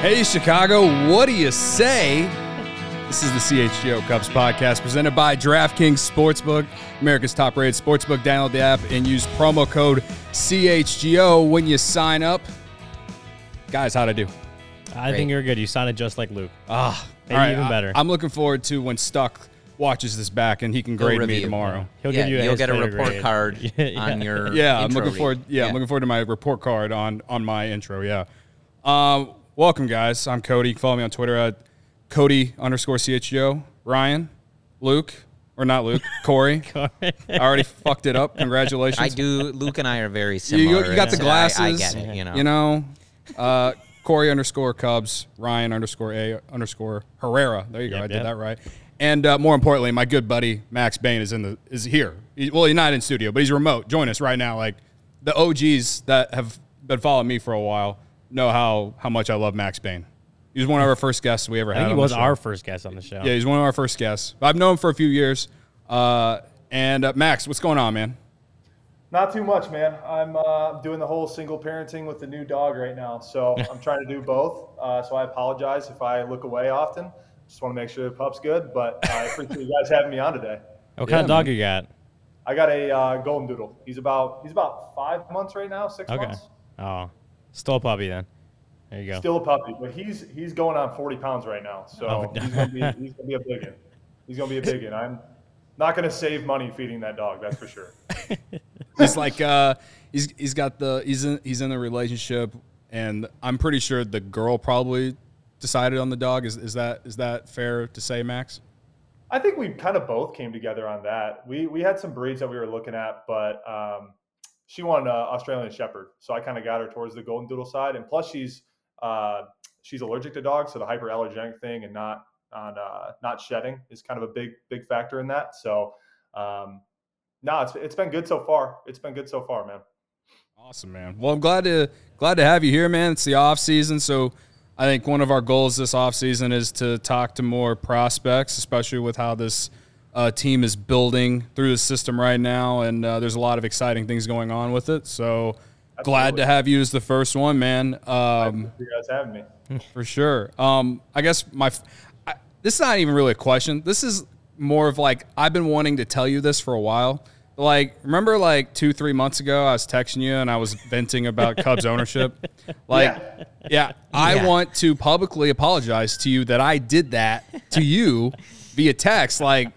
Hey, Chicago, what do you say? This is the CHGO Cubs podcast presented by DraftKings Sportsbook, America's top rated sportsbook. Download the app and use promo code CHGO when you sign up. Guys, how'd I do? I think you're good. You sounded just like Luke. Ah, Maybe all right, even I- better. I'm looking forward to when Stuck watches this back and he can grade me review. tomorrow. He'll yeah, give you. you'll his get a report grade. card Yeah. on your Yeah, I'm looking read. forward. Yeah, I'm looking forward to my report card on on my intro. Yeah. Um, welcome, guys. I'm Cody. You can follow me on Twitter at Cody underscore CHGO. Ryan, Luke, or not Luke, Corey. Corey. I already fucked it up. Congratulations. I do. Luke and I are very similar. you got the glasses. I, I get it. You know. You know. Uh, Corey underscore Cubs. Ryan underscore A underscore Herrera. There you go. Yep, I did yep. that right. And uh, more importantly, my good buddy Max Bain is in the is here. He, well, he's not in studio, but he's remote. Join us right now. Like the OGs that have been following me for a while know how how much I love Max Bain. He was one of our first guests we ever I had. think he on the was show. our first guest on the show. Yeah, he's one of our first guests. I've known him for a few years. Uh, and uh, Max, what's going on, man? Not too much, man. I'm uh, doing the whole single parenting with the new dog right now, so I'm trying to do both. Uh, so I apologize if I look away often. Just want to make sure the pup's good, but I appreciate you guys having me on today. What kind of dog you got? I got a uh, golden doodle. He's about he's about five months right now, six Okay. months. Oh, still a puppy then. There you go. Still a puppy, but he's he's going on 40 pounds right now, so Oh, he's gonna be he's gonna be a big one. He's gonna be a big one. I'm not gonna save money feeding that dog, that's for sure. He's like uh, he's he's got the he's in he's in a relationship, and I'm pretty sure the girl probably decided on the dog. Is is that is that fair to say, Max? I think we kind of both came together on that. We we had some breeds that we were looking at, but um, she wanted an Australian Shepherd, so I kind of got her towards the Golden Doodle side. And plus, she's uh, she's allergic to dogs, so the hyperallergenic thing and not on uh, not shedding is kind of a big big factor in that. So, um, no, it's it's been good so far. It's been good so far, man. Awesome, man. Well, I'm glad to glad to have you here, man. It's the off season, so I think one of our goals this off season is to talk to more prospects, especially with how this uh, team is building through the system right now, and uh, there's a lot of exciting things going on with it. So glad to have you as the first one, man. Um, You guys having me. for sure. Um, I guess my f- I, this is not even really a question. This is more of like I've been wanting to tell you this for a while. Like, remember, like two, three months ago, I was texting you and I was venting about Cubs ownership. Like, yeah, I Yeah. want to publicly apologize to you that I did that to you via text. Like,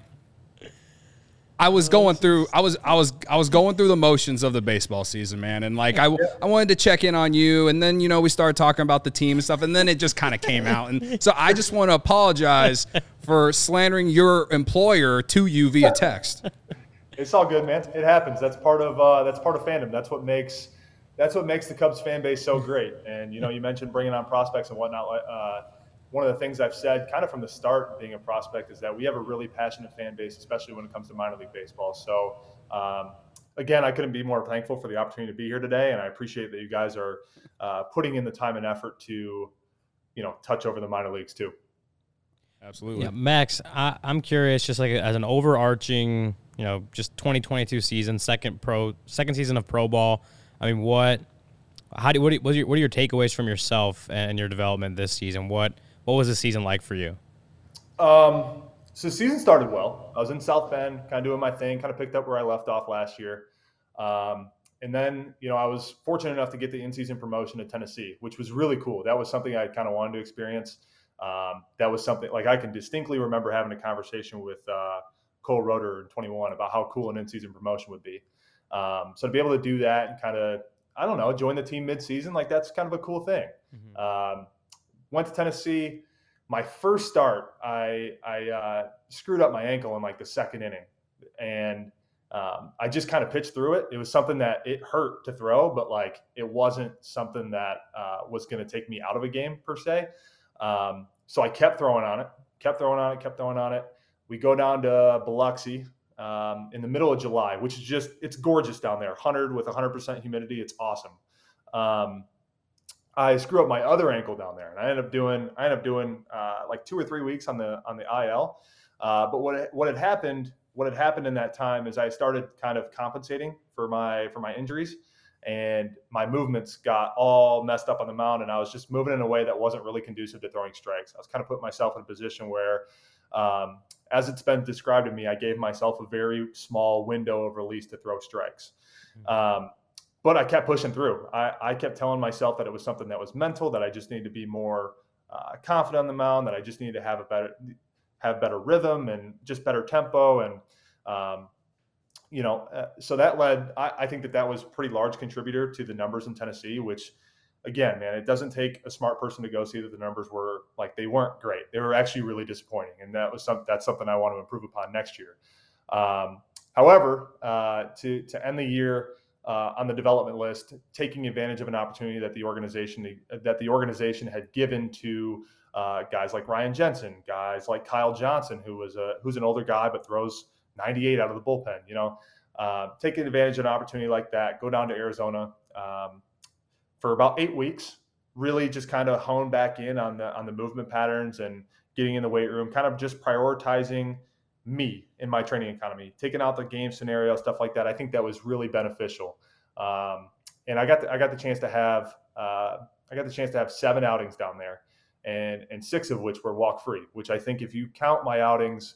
I was going through I was I was I was going through the motions of the baseball season, man. And like I I wanted to check in on you and then you know we started talking about the team and stuff and then it just kind of came out. And so I just want to apologize for slandering your employer to you via text. It's all good, man. It happens. That's part of uh, that's part of fandom. That's what makes that's what makes the Cubs fan base so great. And you know, you mentioned bringing on prospects and whatnot. Uh, one of the things I've said, kind of from the start, being a prospect, is that we have a really passionate fan base, especially when it comes to minor league baseball. So, um, again, I couldn't be more thankful for the opportunity to be here today, and I appreciate that you guys are uh, putting in the time and effort to, you know, touch over the minor leagues too. Absolutely. Yeah, Max, I, I'm curious, just like as an overarching, you know, just 2022 season, second pro, second season of pro ball. I mean, what, how do what, are, what, are your, what are your takeaways from yourself and your development this season? What what was the season like for you? Um, so the season started well. I was in South Bend, kind of doing my thing, kind of picked up where I left off last year. Um, and then, you know, I was fortunate enough to get the in-season promotion to Tennessee, which was really cool. That was something I kind of wanted to experience. Um, that was something like I can distinctly remember having a conversation with uh, Cole Roeder in 21 about how cool an in-season promotion would be. Um, so to be able to do that and kind of, I don't know, join the team mid-season, like that's kind of a cool thing. Um, went to Tennessee. my first start, I I uh, screwed up my ankle in like the second inning, and um, I just kind of pitched through it. It was something that it hurt to throw, but like it wasn't something that uh, was going to take me out of a game per se. Um, so I kept throwing on it, kept throwing on it, kept throwing on it. We go down to Biloxi um, in the middle of July, which is just it's gorgeous down there. 100 with 100% humidity, it's awesome. I screw up my other ankle down there, and I end up doing I ended up doing uh, like two or three weeks on the on the IL. Uh, but what what had happened what had happened in that time is I started kind of compensating for my for my injuries and my movements got all messed up on the mound and I was just moving in a way that wasn't really conducive to throwing strikes. I was kind of putting myself in a position where um, as it's been described to me, I gave myself a very small window of release to throw strikes. Mm-hmm. Um, but I kept pushing through. I, I, kept telling myself that it was something that was mental, that I just needed to be more uh, confident on the mound, that I just needed to have a better have better rhythm and just better tempo. And, um, you know, uh, so that led, I, I, think that that was pretty large contributor to the numbers in Tennessee, which again, man, it doesn't take a smart person to go see that the numbers were like, they weren't great. They were actually really disappointing. And that was something, that's something I want to improve upon next year. Um, however, uh, to, to end the year, uh, on the development list, taking advantage of an opportunity that the organization that the organization had given to uh, guys like Ryan Jensen, guys like Kyle Johnson, who was a who's an older guy but throws 98 out of the bullpen. You know, uh, taking advantage of an opportunity like that, go down to Arizona um, for about eight weeks. Really, just kind of hone back in on the on the movement patterns and getting in the weight room, kind of just prioritizing me in my training economy, taking out the game scenario, stuff like that. I think that was really beneficial. Um, and I got the, I got the chance to have uh, I got the chance to have seven outings down there and and six of which were walk free. Which I think if you count my outings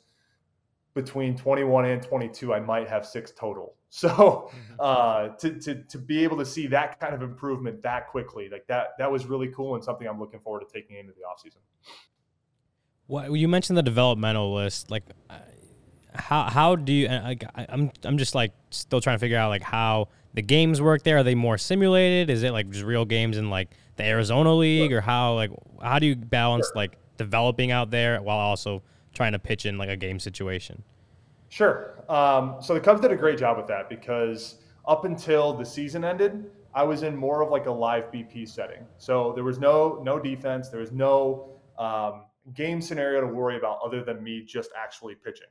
between 21 and 22, I might have six total. So mm-hmm. uh, to, to to be able to see that kind of improvement that quickly, like that that was really cool and something I'm looking forward to taking into the offseason. Well, you mentioned the developmental list. Like, uh, how how do you? I, I'm I'm just like still trying to figure out like how the games work there. Are they more simulated? Is it like just real games in like the Arizona League, or how like how do you balance like developing out there while also trying to pitch in like a game situation? Sure. Um, so the Cubs did a great job with that because up until the season ended, I was in more of like a live BP setting. So there was no no defense, there was no um, game scenario to worry about other than me just actually pitching.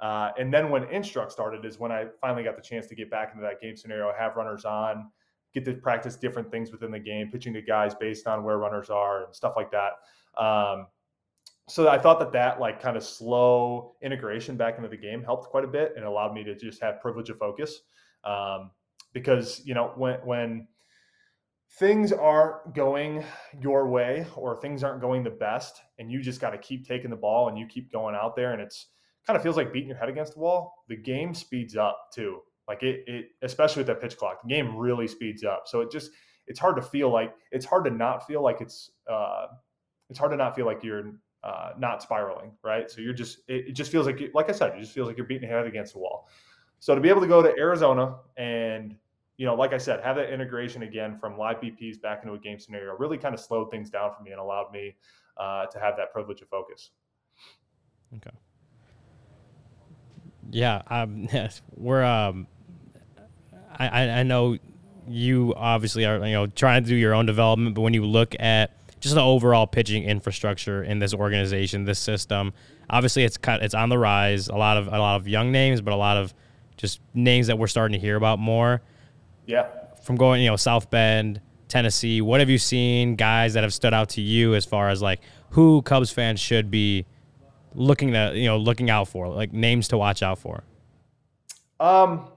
Uh, and then when Instruct started is when I finally got the chance to get back into that game scenario, have runners on, get to practice different things within the game, pitching to guys based on where runners are and stuff like that. Um, so I thought that that like kind of slow integration back into the game helped quite a bit and allowed me to just have privilege of focus. Um, because you know when when things aren't going your way or things aren't going the best, and you just got to keep taking the ball and you keep going out there, and it's kind of feels like beating your head against the wall. The game speeds up too. Like it, it especially with that pitch clock, the game really speeds up. So it just it's hard to feel like it's hard to not feel like it's uh, it's hard to not feel like you're uh, not spiraling, right? So you're just it, it just feels like you, like I said, it just feels like you're beating your head against the wall. So to be able to go to Arizona and you know, like I said, have that integration again from live BPs back into a game scenario really kind of slowed things down for me and allowed me uh, to have that privilege of focus. Okay. Yeah, um, yes, we're um, I, I know you obviously are you know trying to do your own development, but when you look at just the overall pitching infrastructure in this organization, this system, obviously it's cut, it's on the rise. A lot of a lot of young names, but a lot of just names that we're starting to hear about more. Yeah. From going, you know, South Bend, Tennessee, what have you seen guys that have stood out to you as far as like who Cubs fans should be looking to, you know, looking out for, like names to watch out for? Um,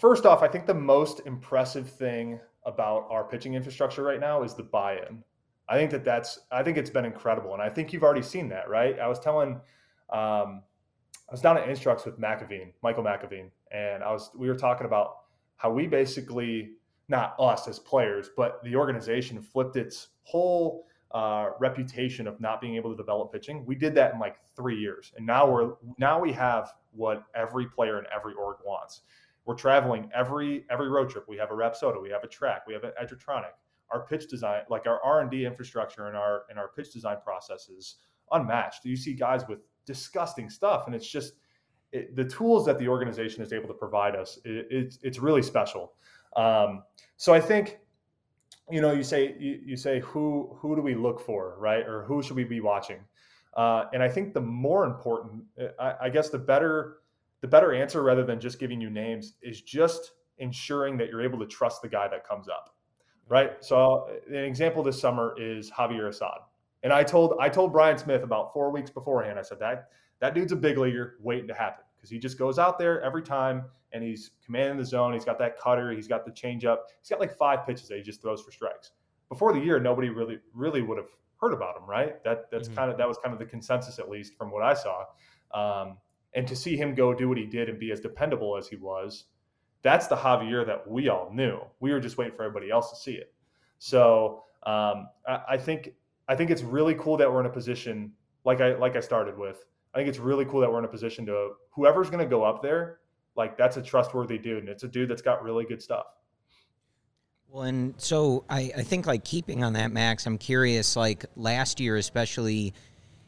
First off, I think the most impressive thing about our pitching infrastructure right now is the buy-in. I think that that's I think it's been incredible, and I think you've already seen that, right? I was telling, um, I was down at Instructs with McAvene, Michael McAvene, and I was we were talking about how we basically not us as players, but the organization flipped its whole uh, reputation of not being able to develop pitching. We did that in like three years, and now we're now we have what every player in every org wants. We're traveling every every road trip. We have a Rapsodo, we have a track, we have an Edgertronic. Our pitch design, like our R and D infrastructure and our and our pitch design processes unmatched. You see guys with disgusting stuff, and it's just it, the tools that the organization is able to provide us. It, it's it's really special. Um, so I think you know you say you, you, say who who do we look for? Right? Or who should we be watching? Uh, and i think the more important I, I, guess the better the better answer rather than just giving you names is just ensuring that you're able to trust the guy that comes up. Right? So an example this summer is javier assad. And i told i told brian smith about four weeks beforehand i said that that dude's a big leaguer waiting to happen because he just goes out there every time and he's commanding the zone. He's got that cutter. He's got the changeup. He's got like five pitches that he just throws for strikes. Before the year, nobody really really would have heard about him, right? That that's mm-hmm. kind of that was kind of the consensus at least from what I saw. Um, and to see him go do what he did and be as dependable as he was, that's the Javier that we all knew. We were just waiting for everybody else to see it. So um, I, I think I think it's really cool that we're in a position like I like I started with. I think it's really cool that we're in a position to whoever's going to go up there like that's a trustworthy dude and it's a dude that's got really good stuff. Well and so I, I think like keeping on that max i'm curious like last year especially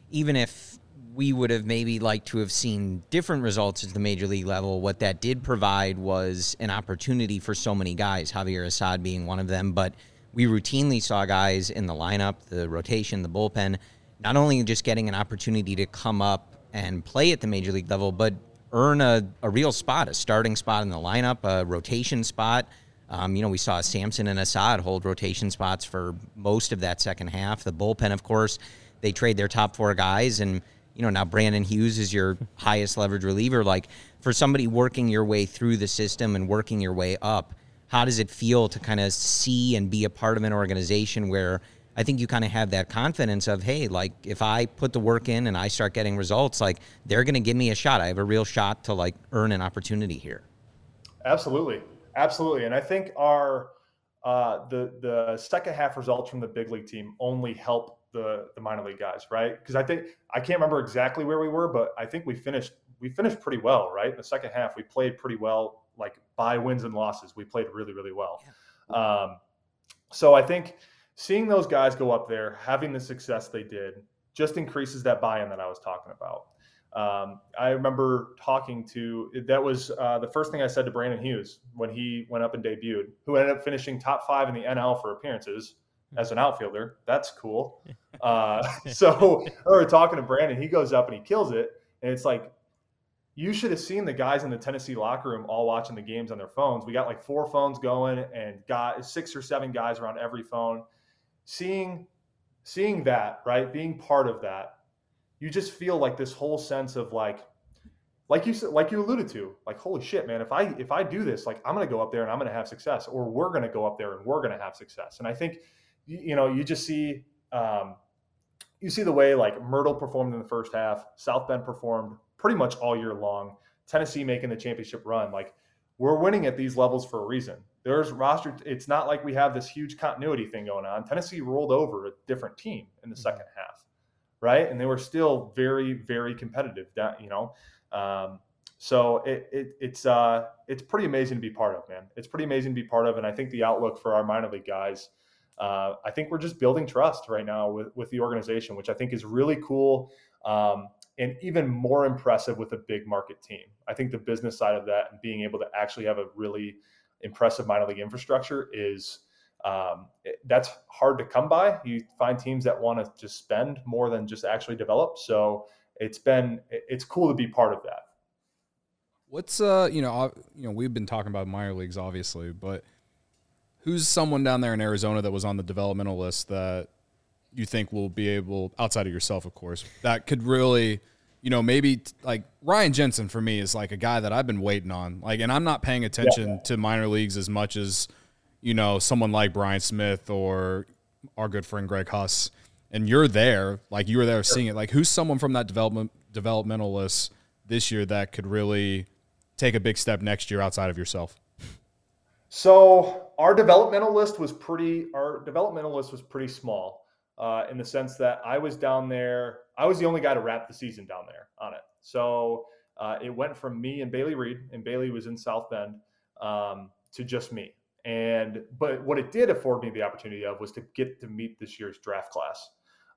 even if we would have maybe liked to have seen different results at the major league level what that did provide was an opportunity for so many guys javier assad being one of them. But we routinely saw guys in the lineup the rotation the bullpen not only just getting an opportunity to come up and play at the major league level but earn a, a real spot, a starting spot in the lineup, a rotation spot. Um, you know, we saw Sampson and Assad hold rotation spots for most of that second half. The bullpen, of course, they trade their top four guys, and you know now Brandon Hughes is your highest leverage reliever. Like for somebody working your way through the system and working your way up, how does it feel to kind of see and be a part of an organization where I think you kind of have that confidence of, hey, like if I put the work in and I start getting results, like they're going to give me a shot. I have a real shot to like earn an opportunity here. Absolutely, absolutely, and I think our uh, the the second half results from the big league team only help the the minor league guys, right? Because I think I can't remember exactly where we were, but I think we finished we finished pretty well, right? In the second half, we played pretty well, like by wins and losses, we played really really well. Yeah. Um, so I think seeing those guys go up there, having the success they did, just increases that buy-in that I was talking about. Um, I remember talking to that was uh, the first thing I said to Brandon Hughes when he went up and debuted, who ended up finishing top five in the NL for appearances as an outfielder. That's cool. Uh, so were talking to Brandon. He goes up and he kills it, and it's like you should have seen the guys in the Tennessee locker room all watching the games on their phones. We got like four phones going, and got six or seven guys around every phone seeing seeing that right being part of that you just feel like this whole sense of like like you said like you alluded to like holy shit man if i if i do this like i'm gonna go up there and i'm gonna have success or we're gonna go up there and we're gonna have success. And i think you know you just see um, you see the way like myrtle performed in the first half south bend performed pretty much all year long tennessee making the championship run like we're winning at these levels for a reason there's roster. It's not like we have this huge continuity thing going on. Tennessee rolled over a different team in the 2nd mm-hmm. half, right? And they were still very, very competitive. That you know, um, so it, it, it's uh, it's pretty amazing to be part of, man. It's pretty amazing to be part of, and I think the outlook for our minor league guys. Uh, I think we're just building trust right now with with the organization, which I think is really cool. Um, and even more impressive with a big market team. I think the business side of that and being able to actually have a really impressive minor league infrastructure is um, it, that's hard to come by. You find teams that want to just spend more than just actually develop. So it's been it's cool to be part of that. What's uh you know you know we've been talking about minor leagues obviously, but who's someone down there in Arizona that was on the developmental list that you think will be able outside of yourself of course that could really you know, maybe like Ryan Jensen for me is like a guy that I've been waiting on. Like, and I'm not paying attention yeah. to minor leagues as much as, you know, someone like Brian Smith or our good friend Greg Huss. And you're there, like you were there seeing it. Like, who's someone from that development developmental list this year that could really take a big step next year outside of yourself? So our developmental list was pretty. Our developmental list was pretty small uh, in the sense that I was down there. I was the only guy to wrap the season down there on it. So uh, it went from me and Bailey Reed, and Bailey was in South Bend, um, to just me. And but what it did afford me the opportunity of was to get to meet this year's draft class.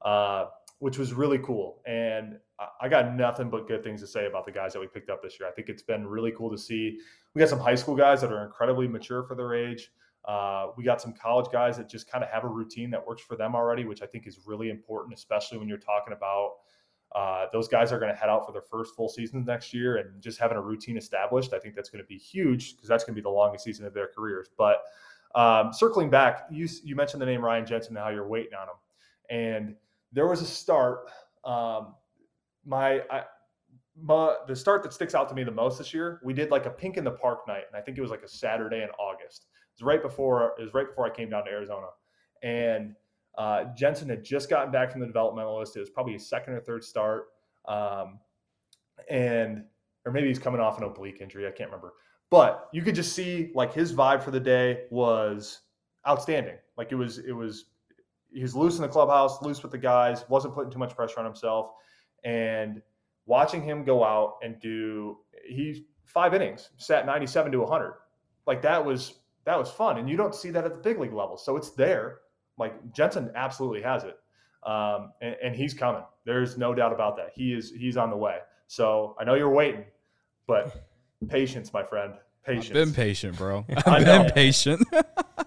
Uh, which was really cool. And I got nothing but good things to say about the guys that we picked up this year. I think it's been really cool to see. We got some high school guys that are incredibly mature for their age. Uh, we got some college guys that just kind of have a routine that works for them already, which I think is really important, especially when you're talking about uh, those guys are going to head out for their first full season next year and just having a routine established. I think that's going to be huge because that's going to be the longest season of their careers. But um, circling back, you you mentioned the name Ryan Jensen and how you're waiting on him, and there was a start. Um, my, I, my the start that sticks out to me the most this year, we did like a pink in the park night, and I think it was like a Saturday in August. Was right before it was right before I came down to Arizona, and uh, Jensen had just gotten back from the developmental list. It was probably his second or third start, um, and or maybe he's coming off an oblique injury. I can't remember. But you could just see like his vibe for the day was outstanding. Like it was, it was, he was loose in the clubhouse, loose with the guys, wasn't putting too much pressure on himself. And watching him go out and do, he five innings, sat 97 to 100. Like that was, that was fun. And you don't see that at the big league level. So it's there. Like Jensen absolutely has it. Um, and, and he's coming. There's no doubt about that. He is, he's on the way. So I know you're waiting, but Patience, my friend. Patience. I've been patient, bro. I've been patient.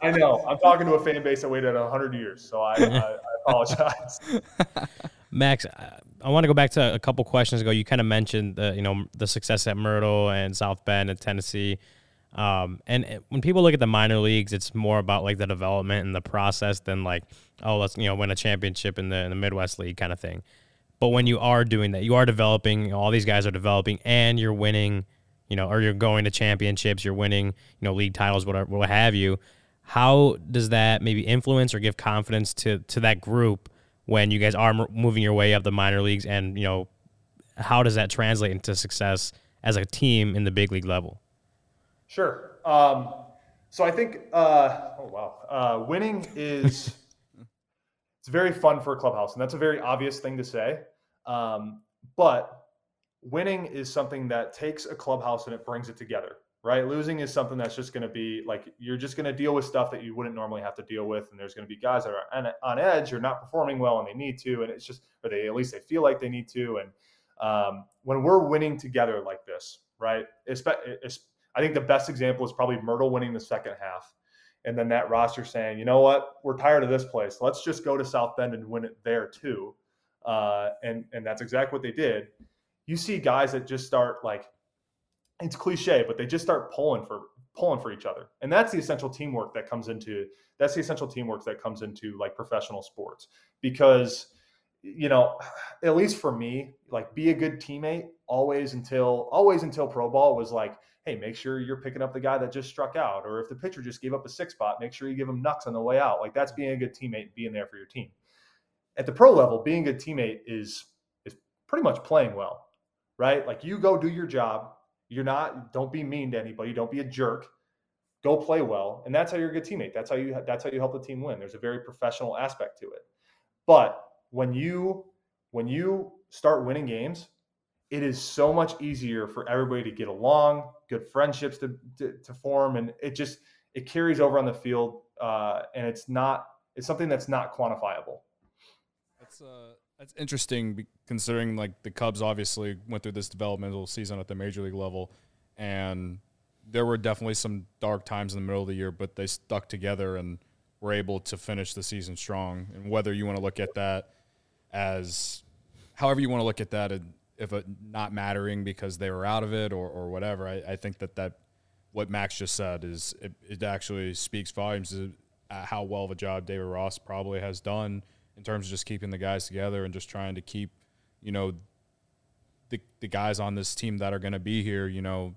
I know. I'm talking to a fan base that waited 100 years, so I, I, I apologize. Max, I want to go back to a couple questions ago. You kind of mentioned the you know the success at Myrtle and South Bend and Tennessee. Um, and when people look at the minor leagues, it's more about like the development and the process than like, oh, let's you know win a championship in the in the Midwest League kind of thing. But when you are doing that, you are developing. You know, all these guys are developing, and you're winning you know, or you're going to championships, you're winning, you know, league titles, whatever, what have you. How does that maybe influence or give confidence to to that group when you guys are moving your way up the minor leagues, and you know, how does that translate into success as a team in the big league level? Sure. Um, so I think, uh, oh wow, uh, winning is it's very fun for a clubhouse, and that's a very obvious thing to say. Um, but winning is something that takes a clubhouse and it brings it together right losing is something that's just going to be like you're just going to deal with stuff that you wouldn't normally have to deal with and there's going to be guys that are on, edge or not performing well and they need to and it's just or they at least they feel like they need to and um, when we're winning together like this right it's, i think the best example is probably myrtle winning the second half and then that roster saying you know what? We're tired of this place. Let's just go to south bend and win it there too. Uh, and and that's exactly what they did. You see guys that just start like it's cliche, but they just start pulling for pulling for each other. And that's the essential teamwork that comes into that's the essential teamwork that comes into like professional sports because you know, at least for me, like be a good teammate always until always until pro ball was like, hey, make sure you're picking up the guy that just struck out. Or if the pitcher just gave up a six spot, make sure you give him knucks on the way out. Like that's being a good teammate, being there for your team. At the pro level, being a good teammate is is pretty much playing well right? Like you go do your job. You're not, don't be mean to anybody. Don't be a jerk. Go play well. And that's how you're a good teammate. That's how you, that's how you help the team win. There's a very professional aspect to it. But when you, when you start winning games, it is so much easier for everybody to get along, good friendships to, to, to form. And it just, it carries over on the field. Uh, and it's not, it's something that's not quantifiable. That's, uh, that's interesting considering like the Cubs obviously went through this developmental season at the major league level, and there were definitely some dark times in the middle of the year, but they stuck together and were able to finish the season strong. And whether you want to look at that as, however you want to look at that, if not mattering because they were out of it or, or whatever, I, I think that that what Max just said is it, it actually speaks volumes to uh, how well of a job David Ross probably has done in terms of just keeping the guys together and just trying to keep, you know, the the guys on this team that are going to be here, you know,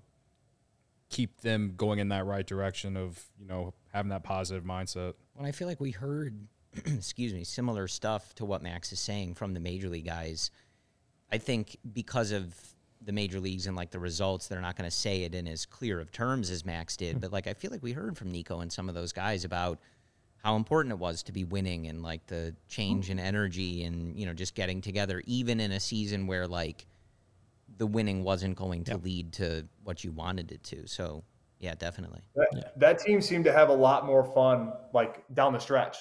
keep them going in that right direction of, you know, having that positive mindset. Well, I feel like we heard, excuse me, similar stuff to what Max is saying from the major league guys. I think because of the major leagues and like the results, they're not going to say it in as clear of terms as Max did. Hmm. but like I feel like we heard from Nico and some of those guys about how important it was to be winning and like the change in energy and you know just getting together even in a season where like the winning wasn't going to yep. lead to what you wanted it to so yeah definitely that, yeah. that team seemed to have a lot more fun like down the stretch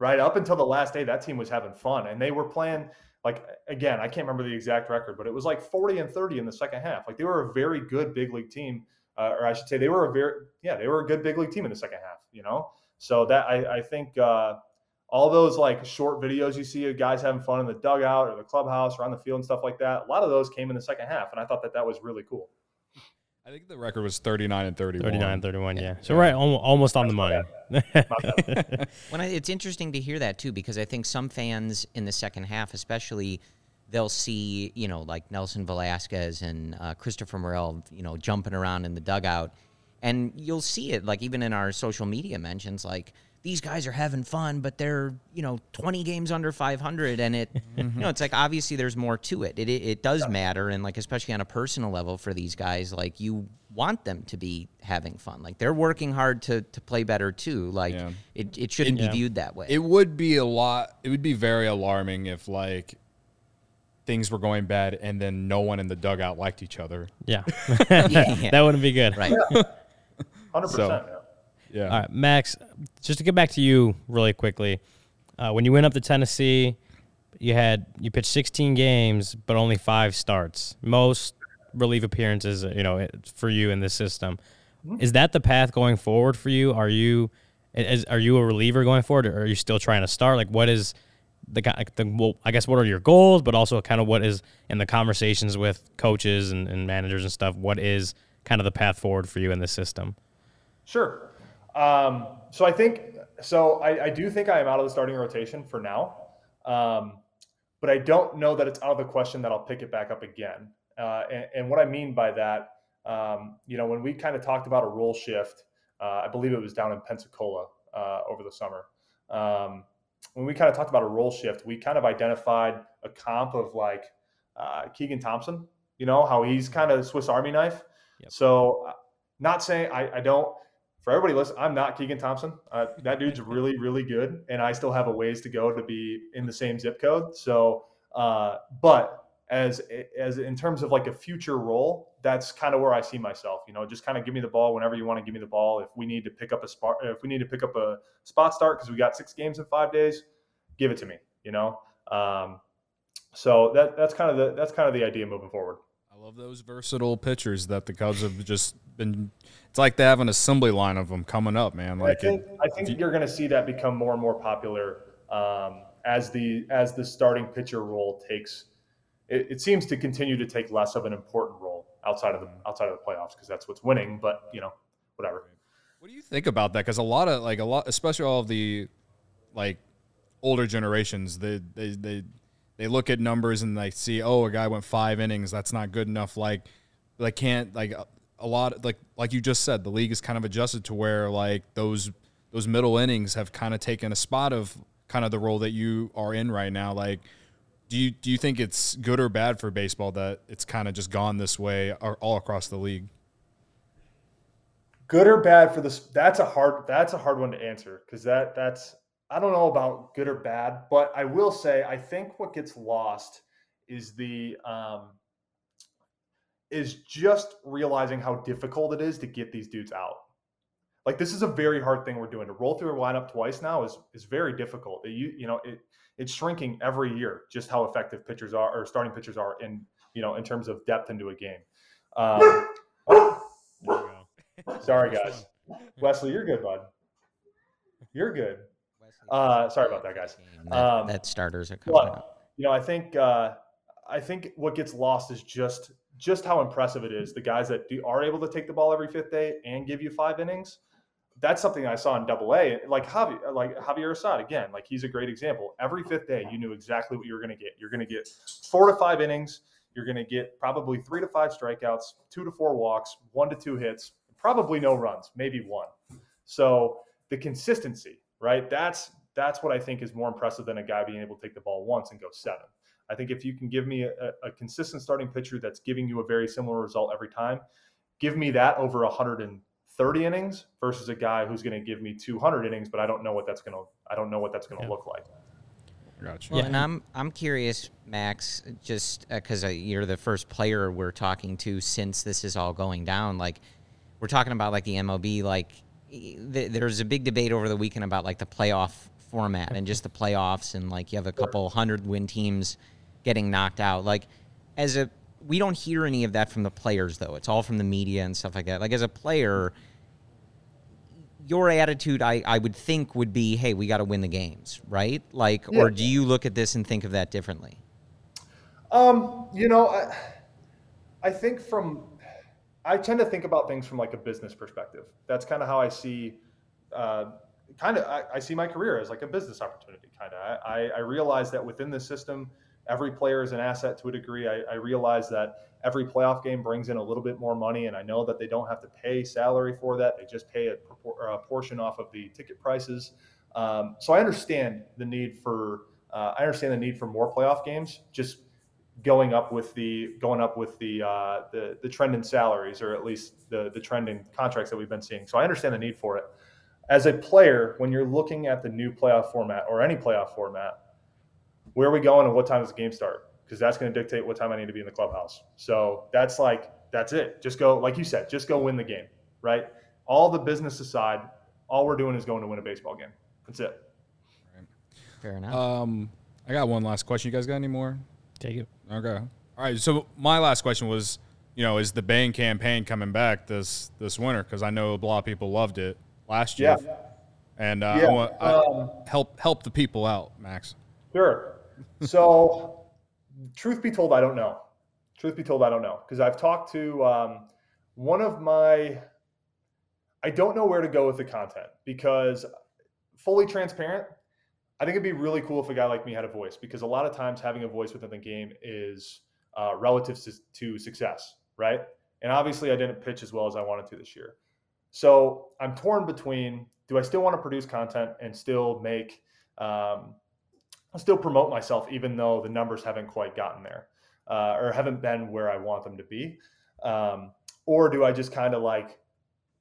right up until the last day that team was having fun and they were playing like again, I can't remember the exact record, but it was like 40 and 30 in the second half. Like they were a very good big league team, uh, or I should say, they were a very yeah, they were a good big league team in the second half. You know, so that I, I think uh, all those like short videos you see of guys having fun in the dugout or the clubhouse or on the field and stuff like that, a lot of those came in the second half, and I thought that that was really cool. I think the record was 39 and 31. 39 31, yeah. So right, almost on the money. When I, it's interesting to hear that too, because I think some fans in the second half, especially, they'll see you know like Nelson Velazquez and uh, Christopher Morel, you know, jumping around in the dugout, and you'll see it like even in our social media mentions, like these guys are having fun, but they're you know 20 games under 500, and it mm-hmm. you know it's like obviously there's more to it. It it, it does matter, and like especially on a personal level for these guys, like you want them to be having fun. Like they're working hard to to play better too. Like Yeah. it, it shouldn't Yeah. be viewed that way. It would be a lot. It would be very alarming if like things were going bad and then no one in the dugout liked each other. yeah. Yeah. that wouldn't be good. right. Hundred So- percent. Yeah. All right, Max, just to get back to you really quickly. Uh, when you went up to Tennessee, you had you pitched 16 games, but only five starts. Most relief appearances, you know, for you in this system. Is that the path going forward for you? Are you is, are you a reliever going forward, or are you still trying to start? Like, what is the ki- the well, I guess what are your goals, but also kind of what is in the conversations with coaches and, and managers and stuff. What is kind of the path forward for you in this system? Sure. Um, so I think so. I, I do think I am out of the starting rotation for now, um, but I don't know that it's out of the question that I'll pick it back up again. Uh, and, and what I mean by that, um, you know, when we kind of talked about a role shift, uh, I believe it was down in Pensacola uh, over the summer. Um, when we kind of talked about a role shift, we kind of identified a comp of like uh, Keegan Thompson. You know how he's kind of Swiss Army knife. Yep. So, uh, not saying I, I don't for everybody listen, I'm not Keegan Thompson. Uh, that dude's really, really good, and I still have a ways to go to be in the same zip code. So, uh, but as as in terms of like a future role, that's kind of where I see myself. You know, just kind of give me the ball whenever you want to give me the ball. If we need to pick up a spot, if we need to pick up a spot start because we got six games in five days, give it to me. You know, um, so that that's kind of the that's kind of the idea moving forward. I love those versatile pitchers that the Cubs have just been. It's like they have an assembly line of them coming up, man. I Like think, it, I think you're going to see that become more and more popular um, as the as the starting pitcher role takes. It, it seems to continue to take less of an important role outside of the outside of the playoffs because that's what's winning. But you know, whatever. What do you think about that? Because a lot of like a lot, especially all of the like older generations, they they they they look at numbers and they see, oh, a guy went five innings, that's not good enough. Like they can't like a, lot like like you just said, the league is kind of adjusted to where like those those middle innings have kind of taken a spot of kind of the role that you are in right now. Like, do you do you think it's good or bad for baseball that it's kind of just gone this way all across the league? Good or bad for this? That's a hard that's a hard one to answer because that that's I don't know about good or bad, but I will say I think what gets lost is the um, is just realizing how difficult it is to get these dudes out. Like this is a very hard thing we're doing to roll through a lineup twice now is is very difficult. It, you you know it it's shrinking every year just how effective pitchers are or starting pitchers are in you know in terms of depth into a game. Um, sorry guys, Wesley, you're good, bud. You're good. Uh, sorry about that, guys. That, Um, that starters are coming up. But you know, I think uh, I think what gets lost is just just how impressive it is. The guys that do, are able to take the ball every fifth day and give you five innings. That's something I saw in Double A. Like Javi, like Javier Assad again. Like he's a great example. Every fifth day, you knew exactly what you were going to get. You're going to get four to five innings. You're going to get probably three to five strikeouts, two to four walks, one to two hits, probably no runs, maybe one. So the consistency, right? That's that's what I think is more impressive than a guy being able to take the ball once and go seven. I think if you can give me a, a consistent starting pitcher that's giving you a very similar result every time, give me that over 130 innings versus a guy who's going to give me 200 innings, but I don't know what that's going to I don't know what that's going to Yeah. look like. Gotcha. Well, and I'm I'm curious, Max, just because uh, you're the first player we're talking to since this is all going down. Like, we're talking about like the MLB. Like, th- there's a big debate over the weekend about like the playoff format and just the playoffs, and like you have a couple hundred win teams getting knocked out. Like as a we don't hear any of that from the players though. It's all from the media and stuff like that. Like as a player, your attitude I, I would think would be, hey, we got to win the games, right? Like, Yeah. or do you look at this and think of that differently? Um, you know, I, I think from, I tend to think about things from like a business perspective. That's kind of how I see, uh, kind of, I, I see my career as like a business opportunity. Kind of, I, I realize that within the system, every player is an asset to a degree. I, I realize that every playoff game brings in a little bit more money, and I know that they don't have to pay salary for that. They just pay a, a portion off of the ticket prices. Um, so I understand the need for, uh, I understand the need for more playoff games. Just going up with the going up with the uh, the the trend in salaries, or at least the the trend in contracts that we've been seeing. So I understand the need for it. As a player, when you're looking at the new playoff format or any playoff format, where are we going and what time does the game start? Because that's going to dictate what time I need to be in the clubhouse. So that's like that's it. Just go, like you said, just go win the game, right? All the business aside, all we're doing is going to win a baseball game. That's it. Fair enough. Um, I got one last question. You guys got any more? Take it. Okay. All right. So my last question was, you know, is the Bang campaign coming back this this winter? Because I know a lot of people loved it last year, Yeah. and uh, Yeah, I want um, help help the people out, Max. Sure. So, truth be told, I don't know. Truth be told, I don't know because I've talked to um, one of my. I don't know where to go with the content because, fully transparent, I think it'd be really cool if a guy like me had a voice because a lot of times having a voice within the game is uh, relative to, to success, right? And obviously, I didn't pitch as well as I wanted to this year. So I'm torn between do I still want to produce content and still make um, still promote myself even though the numbers haven't quite gotten there uh, or haven't been where I want them to be? Um, or do I just kind of like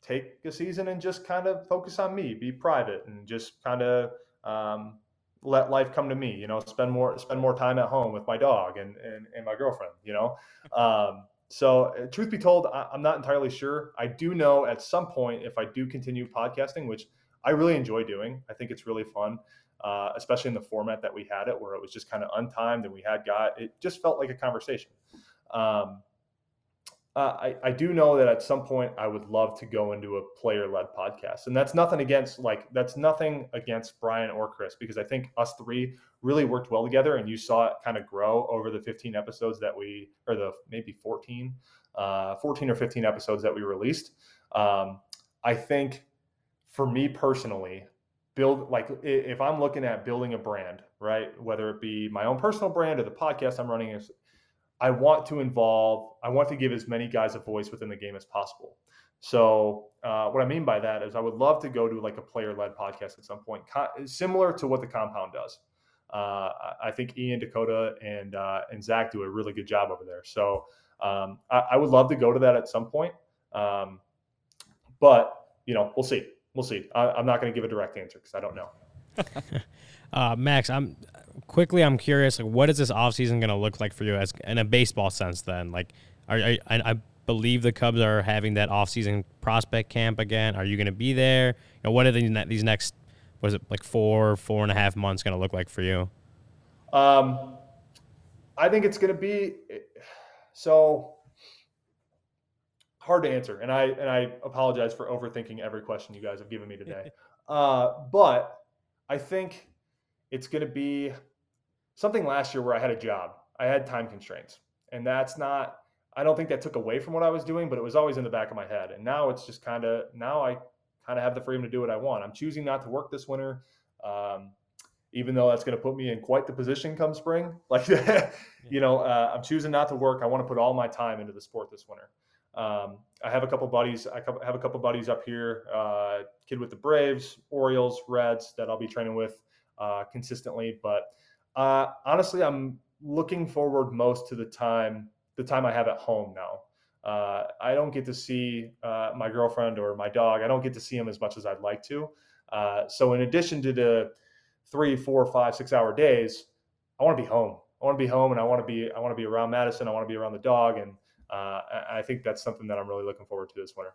take a season and just kind of focus on me, be private, and just kind of um, let life come to me? You know, spend more spend more time at home with my dog and and, and my girlfriend. You know, um, so uh, truth be told, I, I'm not entirely sure. I do know at some point if I do continue podcasting, which I really enjoy doing, I think it's really fun uh, especially in the format that we had it, where it was just kind of untimed and we had got it just felt like a conversation. Um, uh, I, I do know that at some point I would love to go into a player led podcast, and that's nothing against like that's nothing against Brian or Chris because I think us three really worked well together, and you saw it kind of grow over the 15 episodes that we or the maybe 14, uh, 14 or 15 episodes that we released. Um, I think for me personally, build like if I'm looking at building a brand, right? Whether it be my own personal brand or the podcast I'm running, is I want to involve, I want to give as many guys a voice within the game as possible. So uh, what I mean by that is I would love to go to like a player-led podcast at some point, co- similar to what the Compound does. Uh, I- think Ian Dakota and uh, and Zach do a really good job over there. So um, I, I would love to go to that at some point. Um, but you know, we'll see. We'll see. I, I'm not going to give a direct answer because I don't know. Uh, Max, I'm quickly. I'm curious. Like, what is this offseason going to look like for you, as in a baseball sense? Then, like, are, are I, I believe the Cubs are having that offseason prospect camp again. Are you going to be there? You know, what are these these next? was it like four four and a half months going to look like for you? Um, I think it's going to be so hard to answer, and I and I apologize for overthinking every question you guys have given me today. uh, but I think it's going to be something last year where I had a job, I had time constraints, and that's not. I don't think that took away from what I was doing, but it was always in the back of my head. And now it's just kind of now I kind of have the freedom to do what I want. I'm choosing not to work this winter. Um, even though that's going to put me in quite the position come spring. Like, you know, uh, I'm choosing not to work. I want to put all my time into the sport this winter. Um, I have a couple buddies. I have a couple buddies up here. Uh, kid with the Braves, Orioles, Reds that I'll be training with uh, consistently. But uh, honestly, I'm looking forward most to the time the time I have at home now. Uh, I don't get to see uh, my girlfriend or my dog. I don't get to see them as much as I'd like to. Uh, so in addition to the three, four, five, six hour days, I want to be home. I want to be home, and I want to be I want to be around Madison. I want to be around the dog, and uh, I I think that's something that I'm really looking forward to this winter.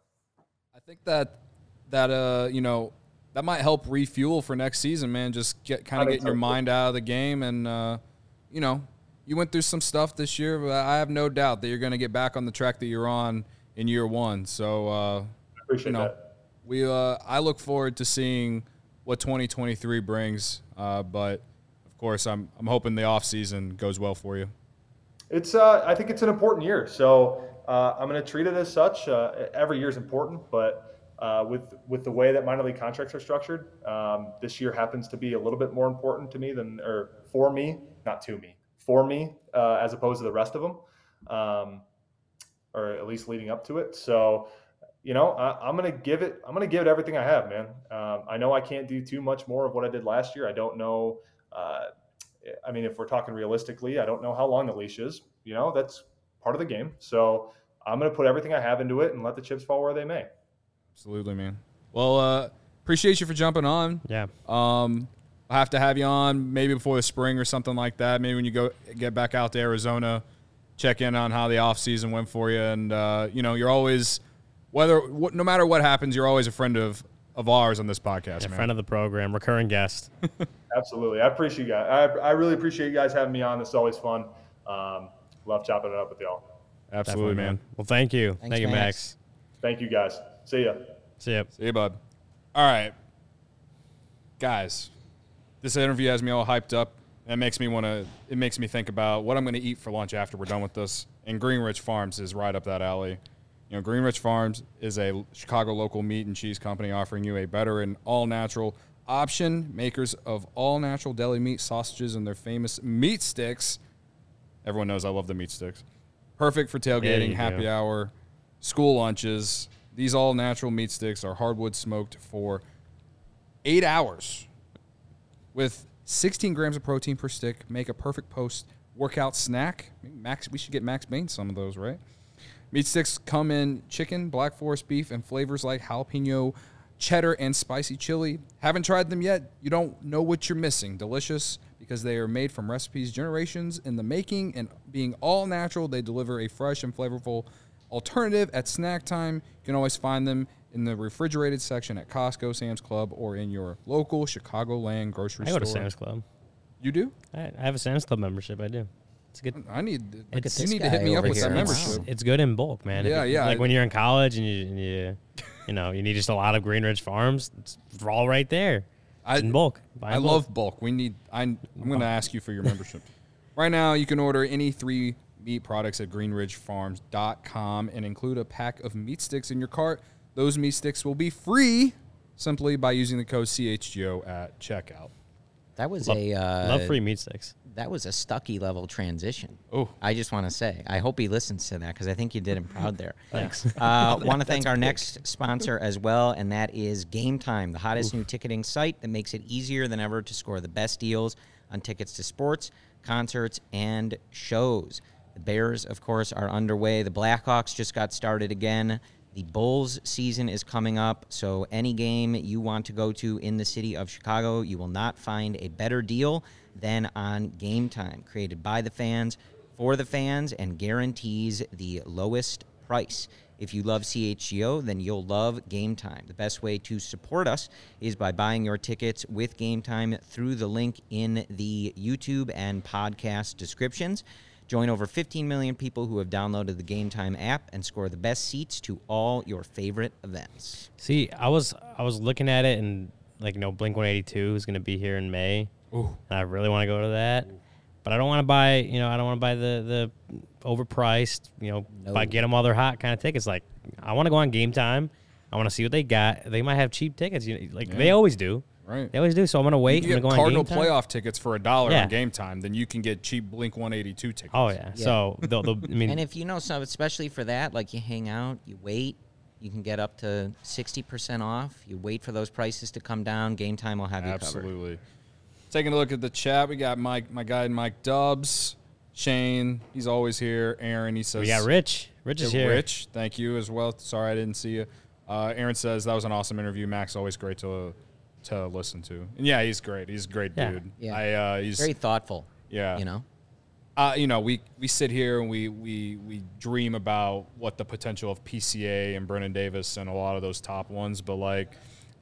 I think that that uh you know that might help refuel for next season, man. Just get kind of getting your mind out of the game, and uh, you know you went through some stuff this year, but I have no doubt that you're going to get back on the track that you're on in year one. So, uh, Appreciate you know, that. we uh, I look forward to seeing what 2023 brings. Uh, but of course, I'm I'm hoping the off season goes well for you. It's uh, I think it's an important year, so uh, I'm going to treat it as such. Uh, every year is important, but uh, with with the way that minor league contracts are structured, um, this year happens to be a little bit more important to me than or for me, not to me, for me, uh, as opposed to the rest of them, um, or at least leading up to it. So, you know, I, I'm going to give it. I'm to give it everything I have, man. Um, I know I can't do too much more of what I did last year. I don't know. Uh, I mean, if we're talking realistically, I don't know how long the leash is. You know, that's part of the game. So I'm to put everything I have into it and let the chips fall where they may. Absolutely, man. Well, uh, appreciate you for jumping on. Yeah. Um, I have to have you on maybe before the spring or something like that. Maybe when you go get back out to Arizona, check in on how the off season went for you. And uh, you know, you're always whether no matter what happens, you're always a friend of of ours on this podcast, A man. friend of the program, recurring guest. Absolutely. I appreciate you guys. I, I really appreciate you guys having me on. This is always fun. Um, love chopping it up with y'all. Absolutely, Definitely, man. Well, thank you. Thanks, thank you, Max. Max. Thank you guys. See ya. See ya. See ya, bud. All right, guys. This interview has me all hyped up. It makes me want to. It makes me think about what I'm going to eat for lunch after we're done with this. And Greenridge Farms is right up that alley. You know, Greenridge Farms is a Chicago local meat and cheese company offering you a better and all natural option. Makers of all natural deli meat sausages and their famous meat sticks. Everyone knows I love the meat sticks. Perfect for tailgating, you happy do. hour, school lunches. These all natural meat sticks are hardwood smoked for eight hours with 16 grams of protein per stick. Make a perfect post workout snack. Max, we should get Max Bain some of those, right? Meat sticks come in chicken, black forest beef, and flavors like jalapeno, cheddar, and spicy chili. Haven't tried them yet? You don't know what you're missing. Delicious because they are made from recipes generations in the making and being all natural. They deliver a fresh and flavorful alternative at snack time. You can always find them in the refrigerated section at Costco, Sam's Club, or in your local Chicagoland grocery store. I store. go to Sam's Club. You do? I, I have a Sam's Club membership. I do. It's good. I need. Look you need to hit me up over with that membership. Wow. It's good in bulk, man. Yeah, you- yeah, Like I- when you're in college and you, and you, you know, you need just a lot of Greenridge Farms. It's all right there. I- in bulk. Buy I in bulk. love bulk. We need. I, I'm going to ask you for your membership. right now, you can order any three meat products at GreenridgeFarms.com and include a pack of meat sticks in your cart. Those meat sticks will be free simply by using the code CHGO at checkout. That was Love, a uh, love free meat sticks. that was a Stucky level transition. Oh. I just want to say, I hope he listens to that because I think you did him proud there. Thanks. Uh, want to thank our next sponsor as well, and that is Game Time, the hottest new ticketing site that makes it easier than ever to score the best deals on tickets to sports, concerts, and shows. The Bears, of course, are underway. The Blackhawks just got started again. The Bulls season is coming up, so any game you want to go to in the city of Chicago, you will not find a better deal than on Game Time, created by the fans for the fans and guarantees the lowest price. If you love CHGO, then you'll love Game Time. The best way to support us is by buying your tickets with Game Time through the link in the YouTube and podcast descriptions. Join over 15 million people who have downloaded the Game Time app and score the best seats to all your favorite events. See, I was I was looking at it and like you know Blink 182 is going to be here in May. Ooh. And I really want to go to that. But I don't want to buy, you know, I don't want to buy the the overpriced, you know, No. buy get them while they're hot kind of tickets. Like I want to go on game time. I want to see what they got. They might have cheap tickets, you know, like they always do. Right. They always do. So I'm gonna wait. You I'm gonna get go on Cardinal game time. playoff tickets for a dollar Yeah. on game time. Then you can get cheap Blink 182 tickets. Oh yeah. Yeah. So they'll, they'll, I mean, And if you know some, especially for that, like you hang out, you wait, you can get up to 60% off. You wait for those prices to come down. Game time will have you covered. Absolutely. Taking a look at the chat, we got Mike, my guy Mike Dubs, Shane. He's always here. Aaron, he says "Yeah, Rich. Rich is here. Rich, thank you as well. Sorry I didn't see you. Uh, Aaron says that was an awesome interview. Max always great to to listen to. And yeah, he's great. He's a great Yeah. dude. Yeah. I uh, he's Very thoughtful. Yeah. You know? uh, you know, we, we sit here and we, we we dream about what the potential of PCA and Brennen Davis and a lot of those top ones, but like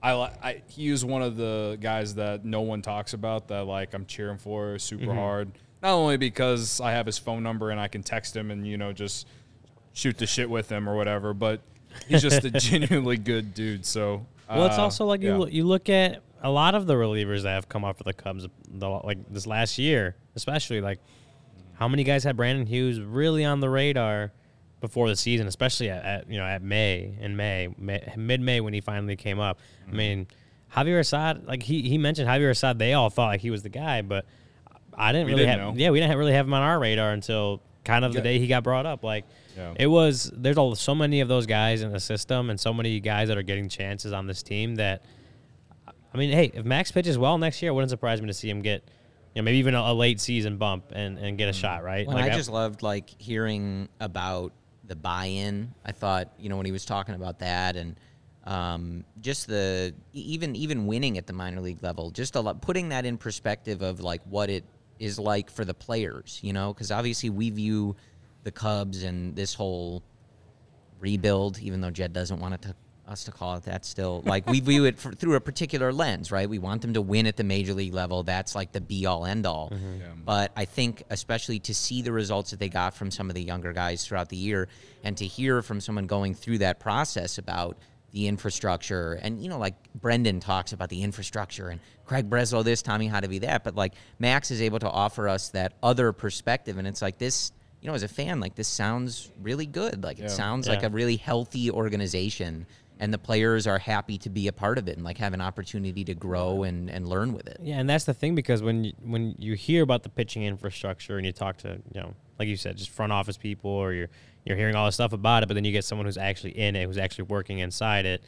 I, li- I he was one of the guys that no one talks about that like I'm cheering for super hard. Not only because I have his phone number and I can text him and you know just shoot the shit with him or whatever, but he's just a genuinely good dude. So Well, it's uh, also like you yeah. look, you look at a lot of the relievers that have come up for the Cubs, the, like this last year, especially like how many guys had Brandon Hughes really on the radar before the season, especially at, at you know at May in May, May mid May when he finally came up. I Mm-hmm. mean, Javier Assad, like he he mentioned Javier Assad, they all thought like he was the guy, but I didn't We really didn't have know. yeah we didn't really have him on our radar until kind of the Yeah. day he got brought up. Like Yeah. it was there's all, so many of those guys in the system and so many guys that are getting chances on this team that I mean, hey, if Max pitches well next year, it wouldn't surprise me to see him get, you know, maybe even a, a late season bump and, and get a shot, right? Well, Like, I just loved like hearing about the buy-in. I thought, you know, when he was talking about that and um, just the e- even even winning at the minor league level, just a lot, putting that in perspective of like what it is like for the players, you know, because obviously we view the Cubs and this whole rebuild, even though Jed doesn't want it to, us to call it that still. Like, we view it for, through a particular lens, right? We want them to win at the major league level. That's like the be all end all. Mm-hmm. But I think, especially to see the results that they got from some of the younger guys throughout the year and to hear from someone going through that process about the infrastructure and you know like Brendan talks about the infrastructure and Craig Breslow this Tommy Hottovy that but like Max is able to offer us that other perspective and it's like this you know as a fan like this sounds really good like it sounds like a really healthy organization and the players are happy to be a part of it and like have an opportunity to grow and, and learn with it yeah, and that's the thing because when you, when you hear about the pitching infrastructure and you talk to you know, like you said, just front office people or you're you're hearing all this stuff about it, but then you get someone who's actually in it, who's actually working inside it,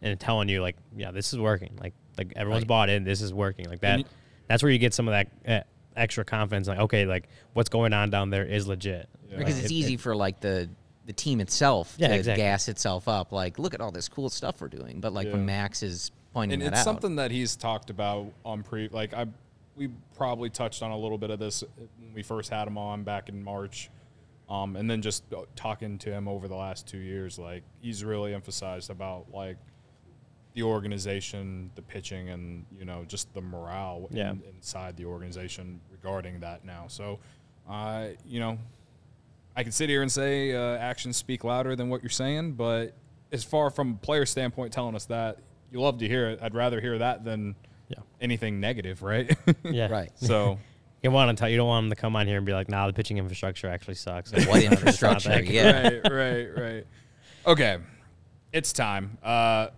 and telling you like, yeah, this is working. Like like everyone's Right. bought in. This is working. Like that. you- that's where you get some of that uh, extra confidence. Like okay, like what's going on down there is legit. because Like, it's it- easy for like the the team itself Yeah, to exactly. gas itself up like look at all this cool stuff we're doing but like when Max is pointing and that it's out something that he's talked about on pre like I we probably touched on a little bit of this when we first had him on back in March. Um, and then just talking to him over the last two years, like he's really emphasized about like the organization, the pitching, and you know just the morale in- inside the organization regarding that now. So, uh, you know, I can sit here and say uh, actions speak louder than what you're saying, but as far from a player standpoint, telling us that you love to hear it. I'd rather hear that than Yeah. anything negative, right? yeah. right so, You want to tell you don't want them to come on here and be like, "Nah, the pitching infrastructure actually sucks." what It's not infrastructure yeah right, right, right. Okay, it's time. Uh,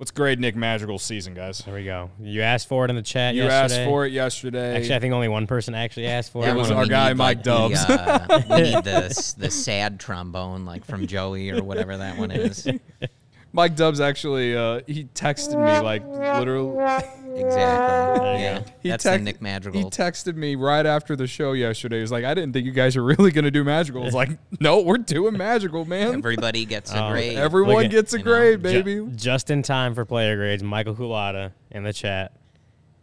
let's grade Nick Madrigal's season, guys. There we go. You asked for it in the chat. You yesterday. asked for it yesterday. Actually, I think only one person actually asked for it. It. was our guy, need, Mike like, Dubs. the, uh, we need the the sad trombone like from Joey or whatever that one is Mike Dubs actually uh, he texted me like literally. exactly yeah. He that's text- the Nick He texted me right after the show yesterday. He's like, I didn't think you guys are really going to do magical. It's like, no, we're doing magical, man. everybody gets a Oh, grade Everyone at- gets a you know, grade, Ju- baby. just in time for player grades. Michael Hulata in the chat.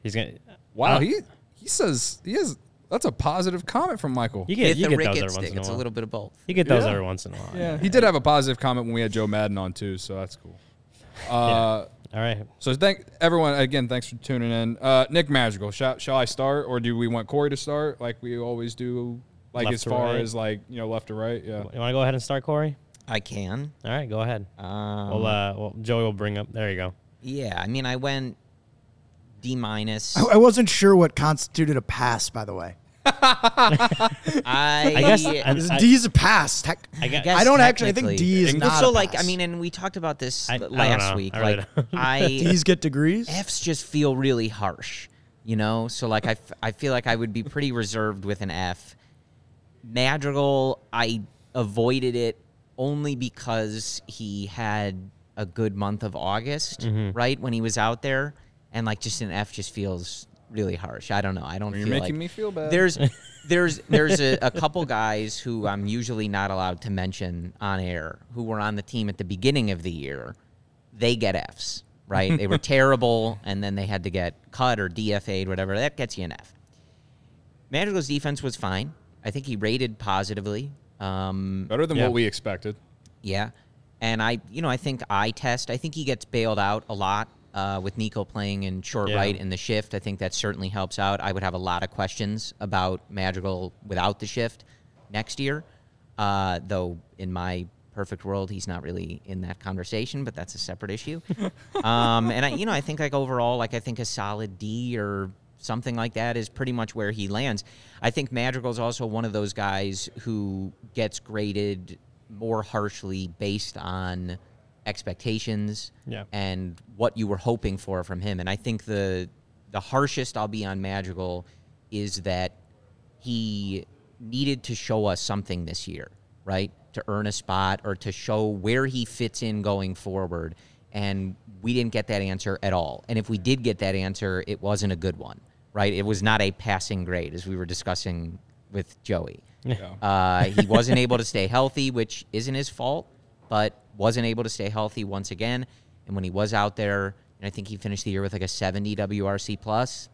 He's gonna. Wow, uh, he he says he has that's a positive comment from Michael. You get With you the get those ricket every once stick in a it's a while. little bit of both You get those Yeah. every once in a while. yeah, he did have a positive comment when we had Joe Maddon on too, so that's cool. Uh, All right. So thank everyone again. Thanks for tuning in. Uh, Nick Madrigal, shall, shall I start or do we want Corey to start like we always do? Like Left as to far right. as like you know left to right, yeah. You want to go ahead and start, Corey? I can All right, go ahead. um, well, uh, well, Joey will bring up. There you go. yeah I mean I went D minus I I wasn't sure what constituted a pass, by the way. I, I guess- I- I- D is a pass. Tech- I guess- I don't actually. I think technically. D is Well, not. so a like I mean, and we talked about this I- I last know. week. I like don't. I D's get degrees. F's just feel really harsh, you know. So like I, f- I feel like I would be pretty reserved with an F. Madrigal, I avoided it only because he had a good month of August, Mm-hmm. right when he was out there, and like just an F just feels really harsh. I don't know. I don't. You're feel making like- me feel bad. There's there's there's a, a couple guys who I'm usually not allowed to mention on air who were on the team at the beginning of the year. They get Fs, right? they were terrible, and then they had to get cut or DFA'd, whatever. That gets you an F. Madrigal's defense was fine. I think he rated positively. Um, Better than Yeah. what we expected. yeah. And I, you know, I think I test, I think he gets bailed out a lot uh, with Nico playing in short Yeah. right in the shift. I think that certainly helps out. I would have a lot of questions about Madrigal without the shift next year, uh, though in my perfect world, he's not really in that conversation, but that's a separate issue. um, and I, you know, I think like overall, like I think a solid D or something like that is pretty much where he lands. I think Madrigal's also one of those guys who gets graded more harshly based on expectations Yeah. and what you were hoping for from him. And I think the the harshest I'll be on Madrigal is that he needed to show us something this year, right? To earn a spot or to show where he fits in going forward. And we didn't get that answer at all. And if we did get that answer, it wasn't a good one, right? It was not a passing grade, as we were discussing with Joey. Uh, he wasn't able to stay healthy, which isn't his fault, but wasn't able to stay healthy once again. And when he was out there, and I think he finished the year with like a 70 WRC plus,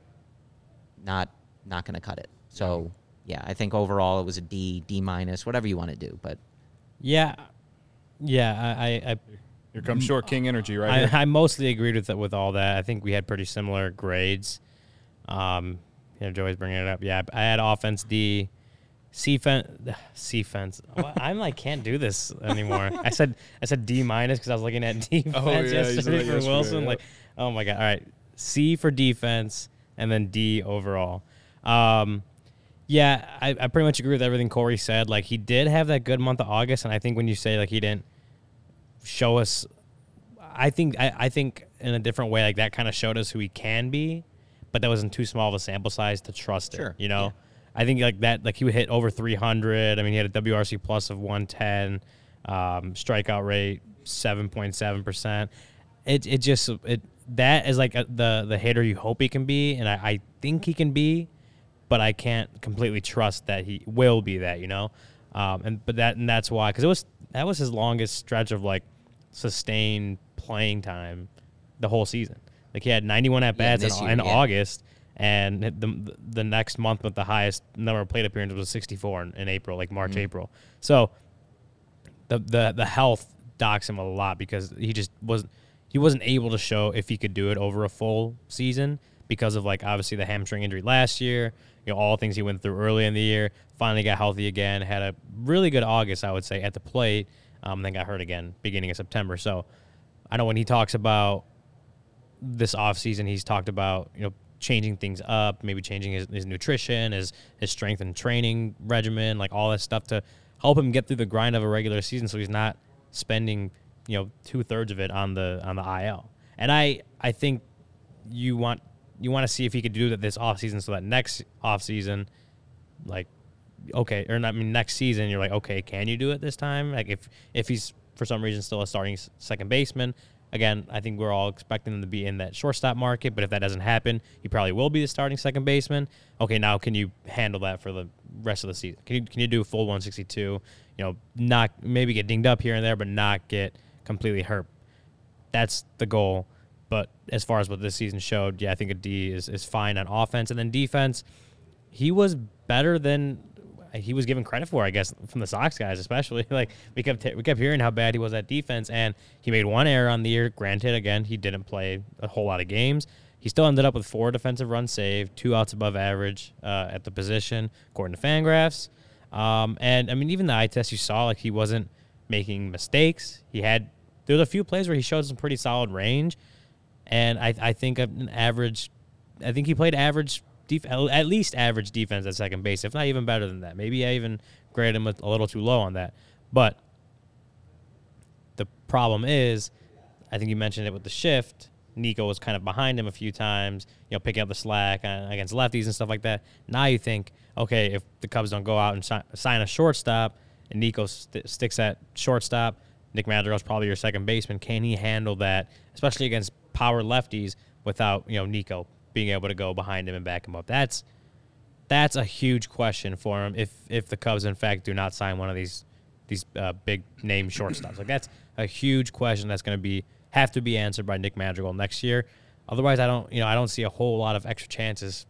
not not going to cut it. So yeah, I think overall it was a D, D minus, whatever you want to do. But Yeah, yeah. I I, I Here comes short king energy right here. I, I mostly agreed with with all that. I think we had pretty similar grades. Um, you know, Joey's bringing it up. Yeah, I had offense D, C fence, C fence. I'm like can't do this anymore. I said I said D minus because I was looking at defense Oh, yeah, yesterday for yesterday, Wilson. yeah. Like, oh my god. All right, C for defense, and then D overall. Um, yeah, I, I pretty much agree with everything Corey said. Like he did have that good month of August, and I think when you say like he didn't show us I think I, I think in a different way, like that kind of showed us who he can be, but that wasn't too small of a sample size to trust Sure, it. You know, I think like that, like he would hit over 300. I mean, he had a WRC plus of 110, um, strikeout rate 7.7 percent. It it just it that is like a, the the hitter you hope he can be, and I, I think he can be, but I can't completely trust that he will be that. You know, um, and but that and that's why because it was that was his longest stretch of like sustained playing time the whole season. Like he had 91 at bats this in, year, in yeah. August, and the the next month with the highest number of plate appearances was 64 in, in April, like March, Mm-hmm. April. So the the the health docks him a lot because he just wasn't he wasn't able to show if he could do it over a full season because of like obviously the hamstring injury last year, you know all things he went through early in the year. Finally got healthy again, had a really good August, I would say, at the plate. Um, then got hurt again beginning of September. So I know when he talks about this offseason, he's talked about you know changing things up, maybe changing his, his nutrition, his his strength and training regimen, like all that stuff to help him get through the grind of a regular season, so he's not spending you know two thirds of it on the on the IL. And I I think you want you want to see if he could do that this off season, so that next off season, like okay, or not, I mean next season, you're like, okay, can you do it this time? Like if if he's for some reason still a starting second baseman, again, I think we're all expecting him to be in that shortstop market. But if that doesn't happen, he probably will be the starting second baseman. Okay, now can you handle that for the rest of the season? Can you can you do a full 162? You know, not maybe get dinged up here and there, but not get completely hurt. That's the goal. But as far as what this season showed, yeah, I think a D is, is fine on offense. And then defense, he was better than he was given credit for, I guess, from the Sox guys, especially. Like we kept we kept hearing how bad he was at defense, and he made one error on the year. Granted, again, he didn't play a whole lot of games. He still ended up with four defensive runs saved, two outs above average uh, at the position, according to Fangraphs. Um, and I mean, even the eye test you saw, like he wasn't making mistakes. He had there was a few plays where he showed some pretty solid range, and I I think an average, I think he played average def- at least average defense at second base, if not even better than that. Maybe I even graded him a little too low on that, but the problem is, I think you mentioned it with the shift. Nico was kind of behind him a few times, you know, picking up the slack against lefties and stuff like that. Now you think, okay, if the Cubs don't go out and sign a shortstop, and Nico st- sticks at shortstop, Nick Madrigal's probably your second baseman. Can he handle that, especially against power lefties, without you know Nico being able to go behind him and back him up? That's that's a huge question for him if if the Cubs in fact do not sign one of these these uh, big name shortstops. Like that's a huge question that's going to be have to be answered by Nick Madrigal next year. Otherwise, I don't you know I don't see a whole lot of extra chances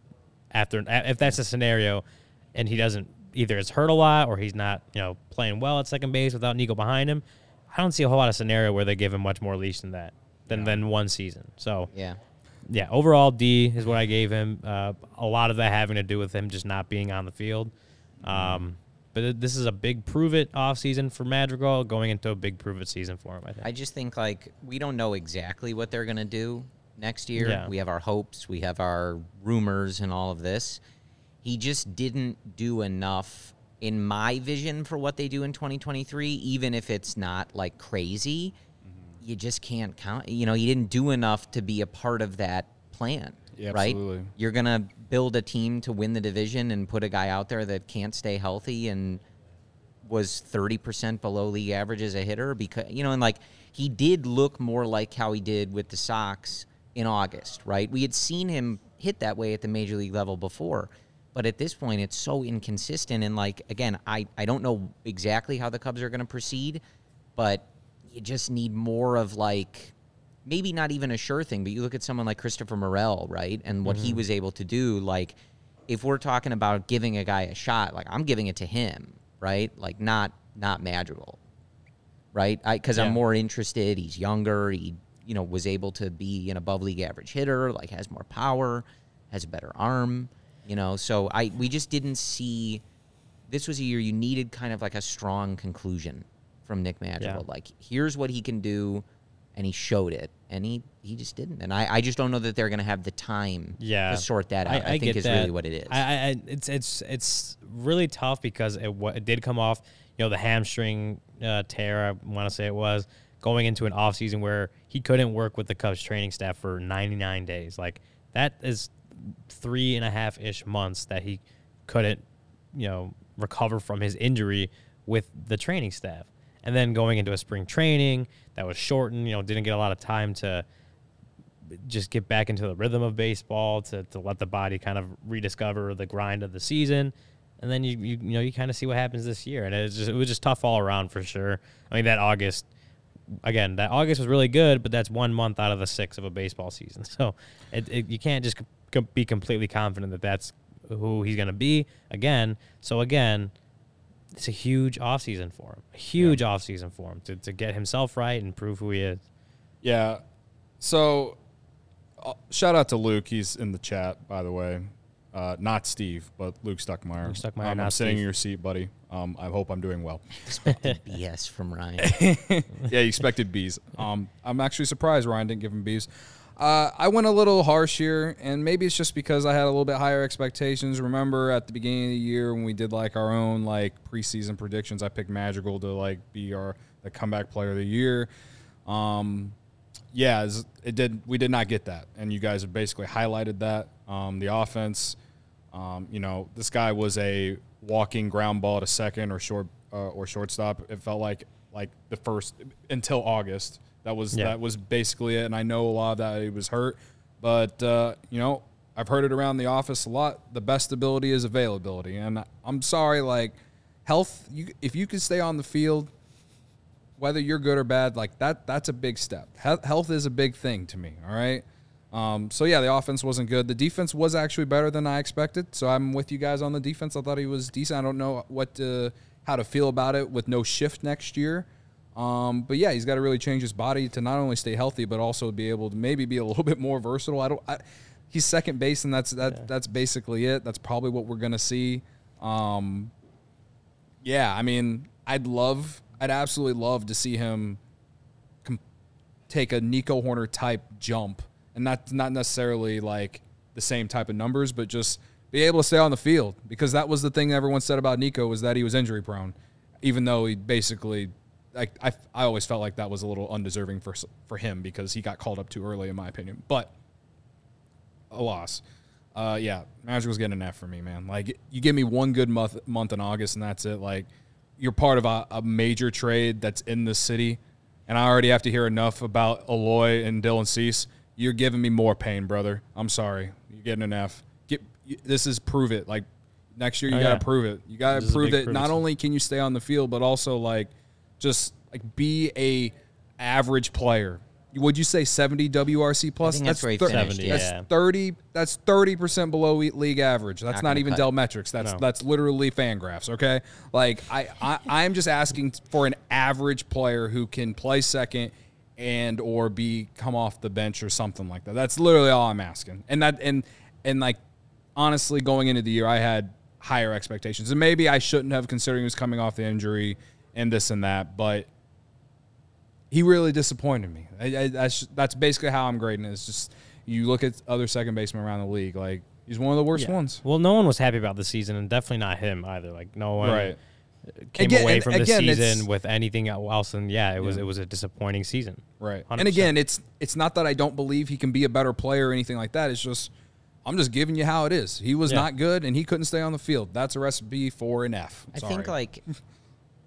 after if that's a scenario and he doesn't either is hurt a lot or he's not you know playing well at second base without Nico behind him. I don't see a whole lot of scenario where they give him much more leash than that. than than one season. So Yeah. Yeah, overall D is what I gave him. Uh, a lot of that having to do with him just not being on the field. Um, but this is a big prove it off season for Madrigal, going into a big prove it season for him. I think. I just think like we don't know exactly what they're gonna do next year. Yeah. We have our hopes, we have our rumors, and all of this. He just didn't do enough in my vision for what they do in 2023. Even if it's not like crazy, you just can't count. You know, he didn't do enough to be a part of that plan. Yeah, right? absolutely. You're gonna build a team to win the division and put a guy out there that can't stay healthy and was 30% below league average as a hitter because you know and like he did look more like how he did with the Sox in August, right? We had seen him hit that way at the major league level before. But at this point it's so inconsistent and like again, I I don't know exactly how the Cubs are going to proceed, but you just need more of like maybe not even a sure thing, but you look at someone like Christopher Morel, right? And what he mm-hmm. was able to do, like if we're talking about giving a guy a shot, like I'm giving it to him, right? Like not not Madrigal, right? I because Yeah. I'm more interested. He's younger. He you know was able to be an above league average hitter. Like has more power, has a better arm. You know, so I we just didn't see. This was a year you needed kind of like a strong conclusion from Nick Madrigal. Yeah. Like here's what he can do, and he showed it, and he he just didn't. And I I just don't know that they're going to have the time yeah, to sort that out. I, think get is that. really what it is. I, I, I- it's it's it's really tough because it, it did come off, you know, the hamstring uh, tear. I want to say it was going into an off season where he couldn't work with the Cubs training staff for 99 days. Like that is three and a half ish months that he couldn't, you know, recover from his injury with the training staff. And then going into a spring training that was shortened, you know, didn't get a lot of time to just get back into the rhythm of baseball to, to let the body kind of rediscover the grind of the season. And then you you, you know you kind of see what happens this year, and it was just it was just tough all around for sure. I mean that August, again that August was really good, but that's one month out of the six of a baseball season, so it, it, you can't just be completely confident that that's who he's going to be again. So again, it's a huge offseason for him, a huge offseason for him to, to get himself right and prove who he is. Yeah. So, uh, shout out to Luke. He's in the chat, by the way. Uh, not Steve, but Luke Stuckmeyer. Luke Stuckmeyer, Um, I'm not sitting in your seat, buddy. Um, I hope I'm doing well. Expected BS from Ryan. yeah, he expected B's. Um, I'm actually surprised Ryan didn't give him B's. Uh, I went a little harsh here, and maybe it's just because I had a little bit higher expectations. Remember at the beginning of the year when we did like our own like preseason predictions, I picked Madrigal to like be our the comeback player of the year. Um, yeah, it did. We did not get that, and you guys have basically highlighted that. Um, the offense, um, you know, this guy was a walking ground ball to second or short uh, or shortstop. It felt like like the first until August. That was Yeah. that was basically it. And I know a lot of that he was hurt, but uh, you know, I've heard it around the office a lot. The best ability is availability, and I'm sorry, like health. You if you can stay on the field, whether you're good or bad, like that, that's a big step. He- Health is a big thing to me. All right. Um, so yeah, the offense wasn't good. The defense was actually better than I expected. So I'm with you guys on the defense. I thought he was decent. I don't know what to, how to feel about it with no shift next year. Um, but yeah, he's got to really change his body to not only stay healthy but also be able to maybe be a little bit more versatile. I don't. I, he's second base, and that's that. That's basically it. That's probably what we're gonna see. Um, yeah, I mean, I'd love, I'd absolutely love to see him com- take a Nico Hoerner type jump, and not not necessarily like the same type of numbers, but just be able to stay on the field because that was the thing everyone said about Nico was that he was injury prone, even though he basically. Like I, I always felt like that was a little undeserving for for him because he got called up too early, in my opinion. But a loss. Uh, yeah, Magical's getting an F for me, man. Like, you give me one good month month in August, and that's it. Like, you're part of a, a major trade that's in the city, and I already have to hear enough about Eloy and Dylan Cease. You're giving me more pain, brother. I'm sorry. You're getting an F. Get this is prove it. Like next year, you Oh, gotta yeah. prove it. You gotta This prove it. Not only can you stay on the field, but also like just like be a average player. Would you say 70 WRC plus? think that's where he thir- finished, 70, That's yeah. 30 that's 30% below league average that's Not not, even cut. Dell metrics that's No. that's literally fan graphs, okay like I, I i'm just asking for an average player who can play second and or be come off the bench or something like that. That's literally all I'm asking. And that and and like honestly, going into the year, I had higher expectations, and maybe I shouldn't have considering he was coming off the injury and this and that, but he really disappointed me. I, I, that's that's basically how I'm grading it. It's just you look at other second basemen around the league, like he's one of the worst Yeah. ones. Well, no one was happy about the season, and definitely not him either. Like no one Right. came Again- away from the again, it's- season with anything else. And yeah, it was it was a disappointing season. Right. 100%. And again, it's it's not that I don't believe he can be a better player or anything like that. It's just I'm just giving you how it is. He was Yeah. not good and he couldn't stay on the field. That's a recipe for an F. I Sorry. think like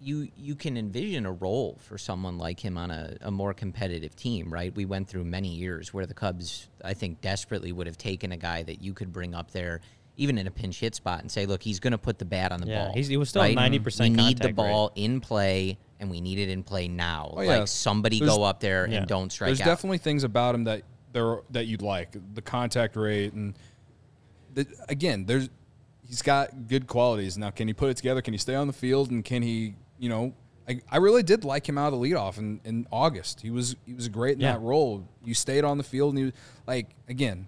you you can envision a role for someone like him on a, a more competitive team, right? We went through many years where the Cubs, I think, desperately would have taken a guy that you could bring up there, even in a pinch hit spot, and say, look, he's going to put the bat on the Yeah, ball. he's- he was still at right? 90% We need the contact rate. ball in play, and we need it in play now. Oh, yeah. Like somebody There's- go up there Yeah. and don't strike There's out. definitely things about him that there that you'd like. The contact rate and the, again, there's he's got good qualities. Now, can he put it together? Can he stay on the field? And can he, you know, I, I really did like him out of the leadoff in, in August. He was he was great in Yeah. that role. You stayed on the field and you like again.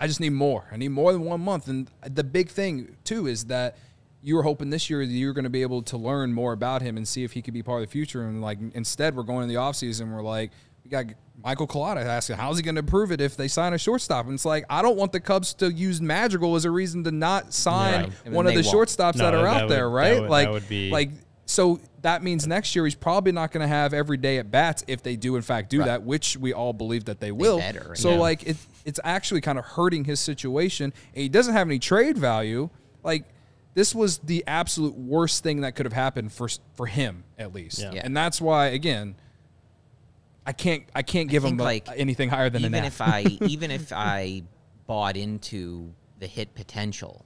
I just need more. I need more than one month. And the big thing too is that you were hoping this year that you were going to be able to learn more about him and see if he could be part of the future. And like instead, we're going in the offseason. We're like, we got Michael Collada asking, how's he going to prove it if they sign a shortstop? And it's like, I don't want the Cubs to use Madrigal as a reason to not sign Right. One of the won't. shortstops No, that are that out would- there, right? would- that like, would be- like so that means next year he's probably not going to have every day at bats if they do in fact do Right. that, which we all believe that they will. better, so yeah. like it, it's actually kind of hurting his situation, and he doesn't have any trade value. Like this was the absolute worst thing that could have happened for for him at least, Yeah. Yeah. and that's why again. I can't. I can't give him a- like, anything higher than even if I even if I bought into the hit potential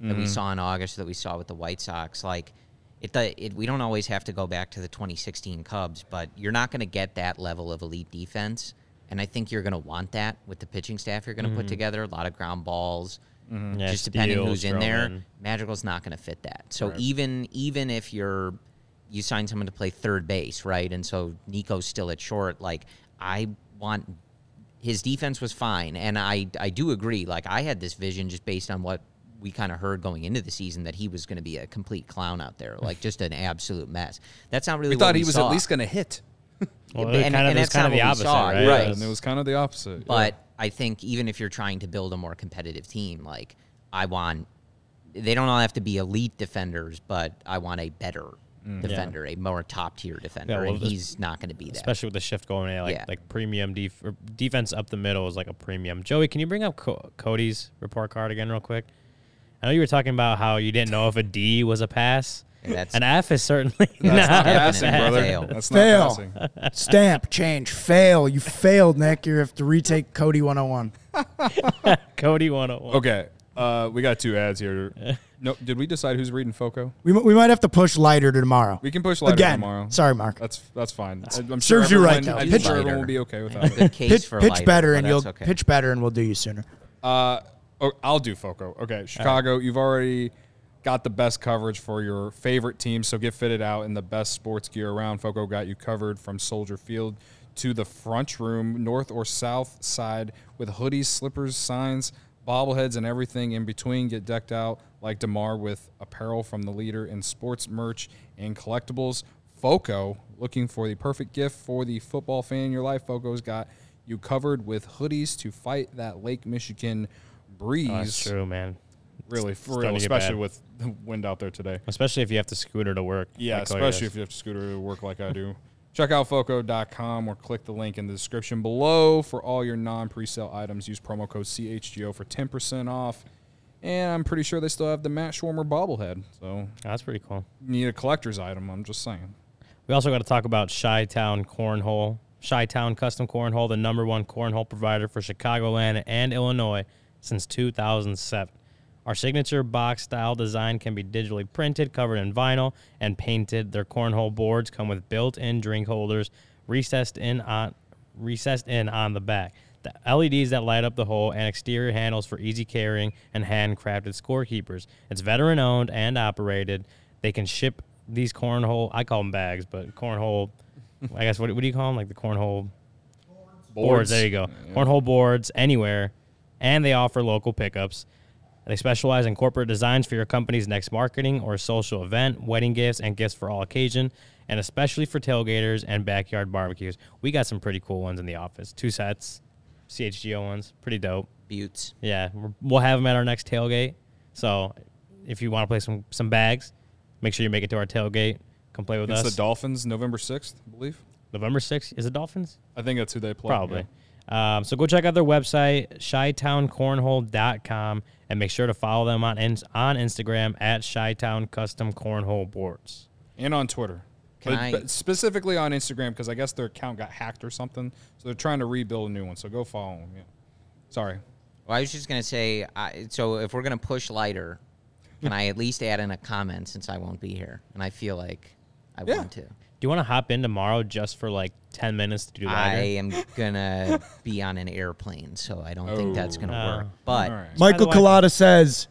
that Mm-hmm. we saw in August, that we saw with the White Sox, like it, it we don't always have to go back to the 2016 Cubs, but you're not going to get that level of elite defense, and I think you're going to want that with the pitching staff you're going to put mm-hmm. together. A lot of ground balls. Mm-hmm. Yeah, just depending who's in there, Stroman. Madrigal's not going to fit that. So even even if you're you sign someone to play third base, right? And so Nico's still at short. Like I want his defense was fine, and I I do agree. Like I had this vision just based on what we kind of heard going into the season that he was going to be a complete clown out there, like just an absolute mess. That's not really we what thought we he was saw. at least going to hit, Well, and- it kind of, and was that's kind of the opposite, saw, right? right. and it was kind of the opposite. But I think even if you're trying to build a more competitive team, like I want, they don't all have to be elite defenders, but I want a better mm. defender, a more top tier defender, well, and this- he's not going to be that. Especially with the shift going in, like Yeah. like premium def- defense up the middle is like a premium. Joey, can you bring up Co- Cody's report card again, real quick? I know you were talking about how you didn't know if a D was a pass. That's- An F is certainly That's not not a passing, brother. fail. That's not Fail. passing. Stamp, change, fail. You failed, Nick. You have to retake Cody 101. Cody 101. Okay, uh, we got two ads here. No, did we decide who's reading Foco? We, we might have to push Leiter to tomorrow. We can push Leiter Again. tomorrow. Sorry, Mark. That's that's fine. I'm sure Serves you right, everyone- though. I'm Pitch sure everyone will be okay with that. good case pitch for pitch Leiter, better, and you'll okay. pitch better, and we'll do you sooner. Uh, oh, I'll do Foco. Okay, Chicago, you've already got the best coverage for your favorite team, so get fitted out in the best sports gear around. Foco got you covered from Soldier Field to the front room, north or south side, with hoodies, slippers, signs, bobbleheads, and everything in between. Get decked out like Demar with apparel from the leader in sports merch and collectibles. Foco, looking for the perfect gift for the football fan in your life. Foco's got you covered with hoodies to fight that Lake Michigan breeze. Oh, that's true, man. Really, for real, especially bad. with the wind out there today. Especially if you have to scooter to work. Yeah, like especially if you have to scooter to work like I do. Check out Foco.com or click the link in the description below for all your non presale items. Use promo code CHGO for 10% off. And I'm pretty sure they still have the Matt Swarmer bobblehead. So Oh, that's pretty cool. need a collector's item. I'm just saying. We also got to talk about Chi Town Cornhole. Chi Town Custom Cornhole, the number one cornhole provider for Chicagoland and Illinois since 2007. Our signature box style design can be digitally printed, covered in vinyl, and painted. Their cornhole boards come with built-in drink holders recessed in on recessed in on the back. The LEDs that light up the hole and exterior handles for easy carrying and handcrafted scorekeepers. It's veteran owned and operated. They can ship these cornhole, I call them bags, but cornhole I guess what, what do you call them? Like the cornhole boards. There you go. Cornhole boards anywhere, and they offer local pickups. They specialize in corporate designs for your company's next marketing or social event, wedding gifts, and gifts for all occasion, and especially for tailgaters and backyard barbecues. We got some pretty cool ones in the office. Two sets, CHGO ones, pretty dope. Buttes. Yeah, we're- we'll have them at our next tailgate. So if you want to play some some bags, make sure you make it to our tailgate. Come play with It's us. It's the Dolphins, November 6th, I believe. November 6th. Is it Dolphins? I think that's who they play. Probably. Um, so go check out their website, shytowncornhole.com, and make sure to follow them on ins- on Instagram at Shytown Custom Cornhole Boards. And on Twitter. Can But, I- but specifically on Instagram because I guess their account got hacked or something. So they're trying to rebuild a new one. So go follow them. Yeah. Sorry. Well, I was just gonna say, I, so if we're gonna push Leiter, can I at least add in a comment since I won't be here, and I feel like I Yeah. want to. Do you want to hop in tomorrow just for like 10 minutes to do that? I am gonna be on an airplane, so I don't think that's gonna Oh. work. But All right. Michael By the way- Collada says,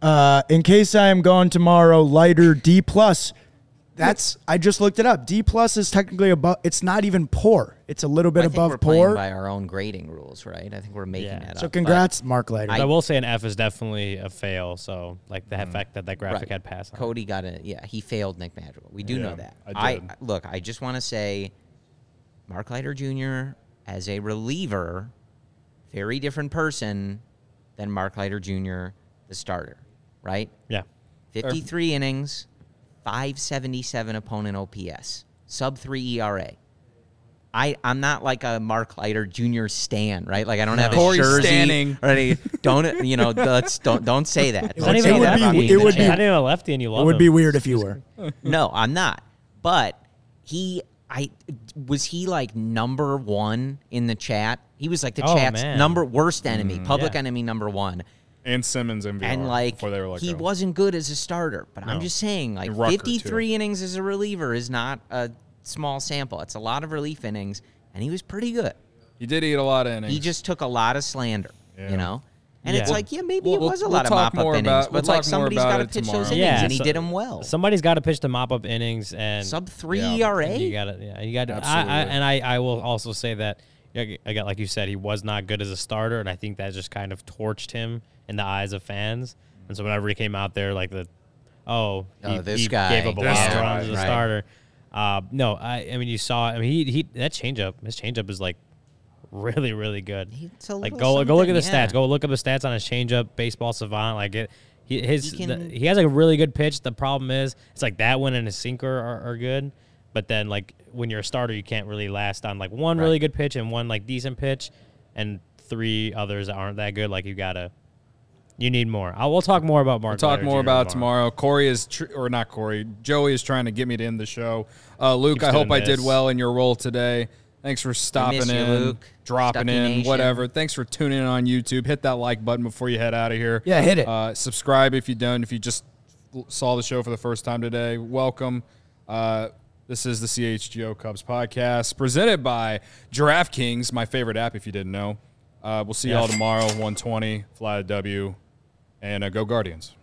uh, "In case I am gone tomorrow, Leiter D plus." That's I just looked it up. D plus is technically above. It's not even poor. It's a little bit I think above we're poor. by our own grading rules, right? I think we're making Yeah. that So up. So congrats, Mark Leiter. But I will say an F is definitely a fail. So like the mm-hmm. fact that that graphic right. had passed on. Cody got a Yeah, he failed Nick Madrigal. We do Yeah, know that. I did. look. I just want to say, Mark Leiter Jr. as a reliever, very different person than Mark Leiter Jr. the starter, right? Yeah. 53 innings, 577 opponent OPS, sub 3 ERA. I, I'm not like a Mark Leiter Jr. stan, right? Like I don't have a Corey jersey. Stanning. Or any, don't you know? Let's don't don't say that. It's Don't not say even would that be- about me it in the would chat. be- Not even a lefty, and you love it would him. be weird if you were. No, I'm not. But he, I was he like number one in the chat. He was like the Oh, chat's man. number worst enemy, mm-hmm. public Yeah. enemy number one. And Simmons MVR. And like before they were let he go. wasn't good as a starter. But I'm just saying, like Rucker, 53 too. innings as a reliever is not a small sample. It's a lot of relief innings, and he was pretty good. He did eat a lot of innings. He just took a lot of slander, Yeah. you know. And it's like, yeah, maybe We'll- it was a we'll lot of talk mop up innings, about- but we'll like talk more somebody's about got to pitch tomorrow. those innings, Yeah, and he so- did them well. Somebody's got to pitch the mop up innings and Sub three Yeah. ERA. You got to, yeah, you got to. I, I, and I, I will also say that, yeah, again, like you said, he was not good as a starter, and I think that just kind of torched him in the eyes of fans. And so whenever he came out there, like the, oh, he, Oh, this he guy. gave up a This lot of guy, runs as a right. starter. Uh, no, I, I mean, you saw. I mean, he, he that changeup, his changeup is like really, really good. It's a like go go look at the yeah. stats. Go look up the stats on his changeup. Baseball savant, like it. He his He the- he has like a really good pitch. The problem is it's like that one and his sinker are, are good, but then like when you're a starter, you can't really last on like one really good pitch and one like decent pitch, and three others that aren't that good. Like you gotta, you need more. I will talk more about Mark. We'll talk Leiter more Jr. about it tomorrow. Corey is, tr- or not Corey, Joey is trying to get me to end the show. Uh, Luke, Keeps I hope doing I did well in your role today. Thanks for stopping you, in, Luke. dropping Stucky in, Nation. whatever. Thanks for tuning in on YouTube. Hit that like button before you head out of here. Yeah, hit it. Uh, subscribe if you don't. If you just saw the show for the first time today, welcome. Uh, this is the CHGO Cubs podcast presented by DraftKings, my favorite app. If you didn't know, uh, we'll see Yeah. y'all tomorrow. 120, fly a W, and uh, go Guardians.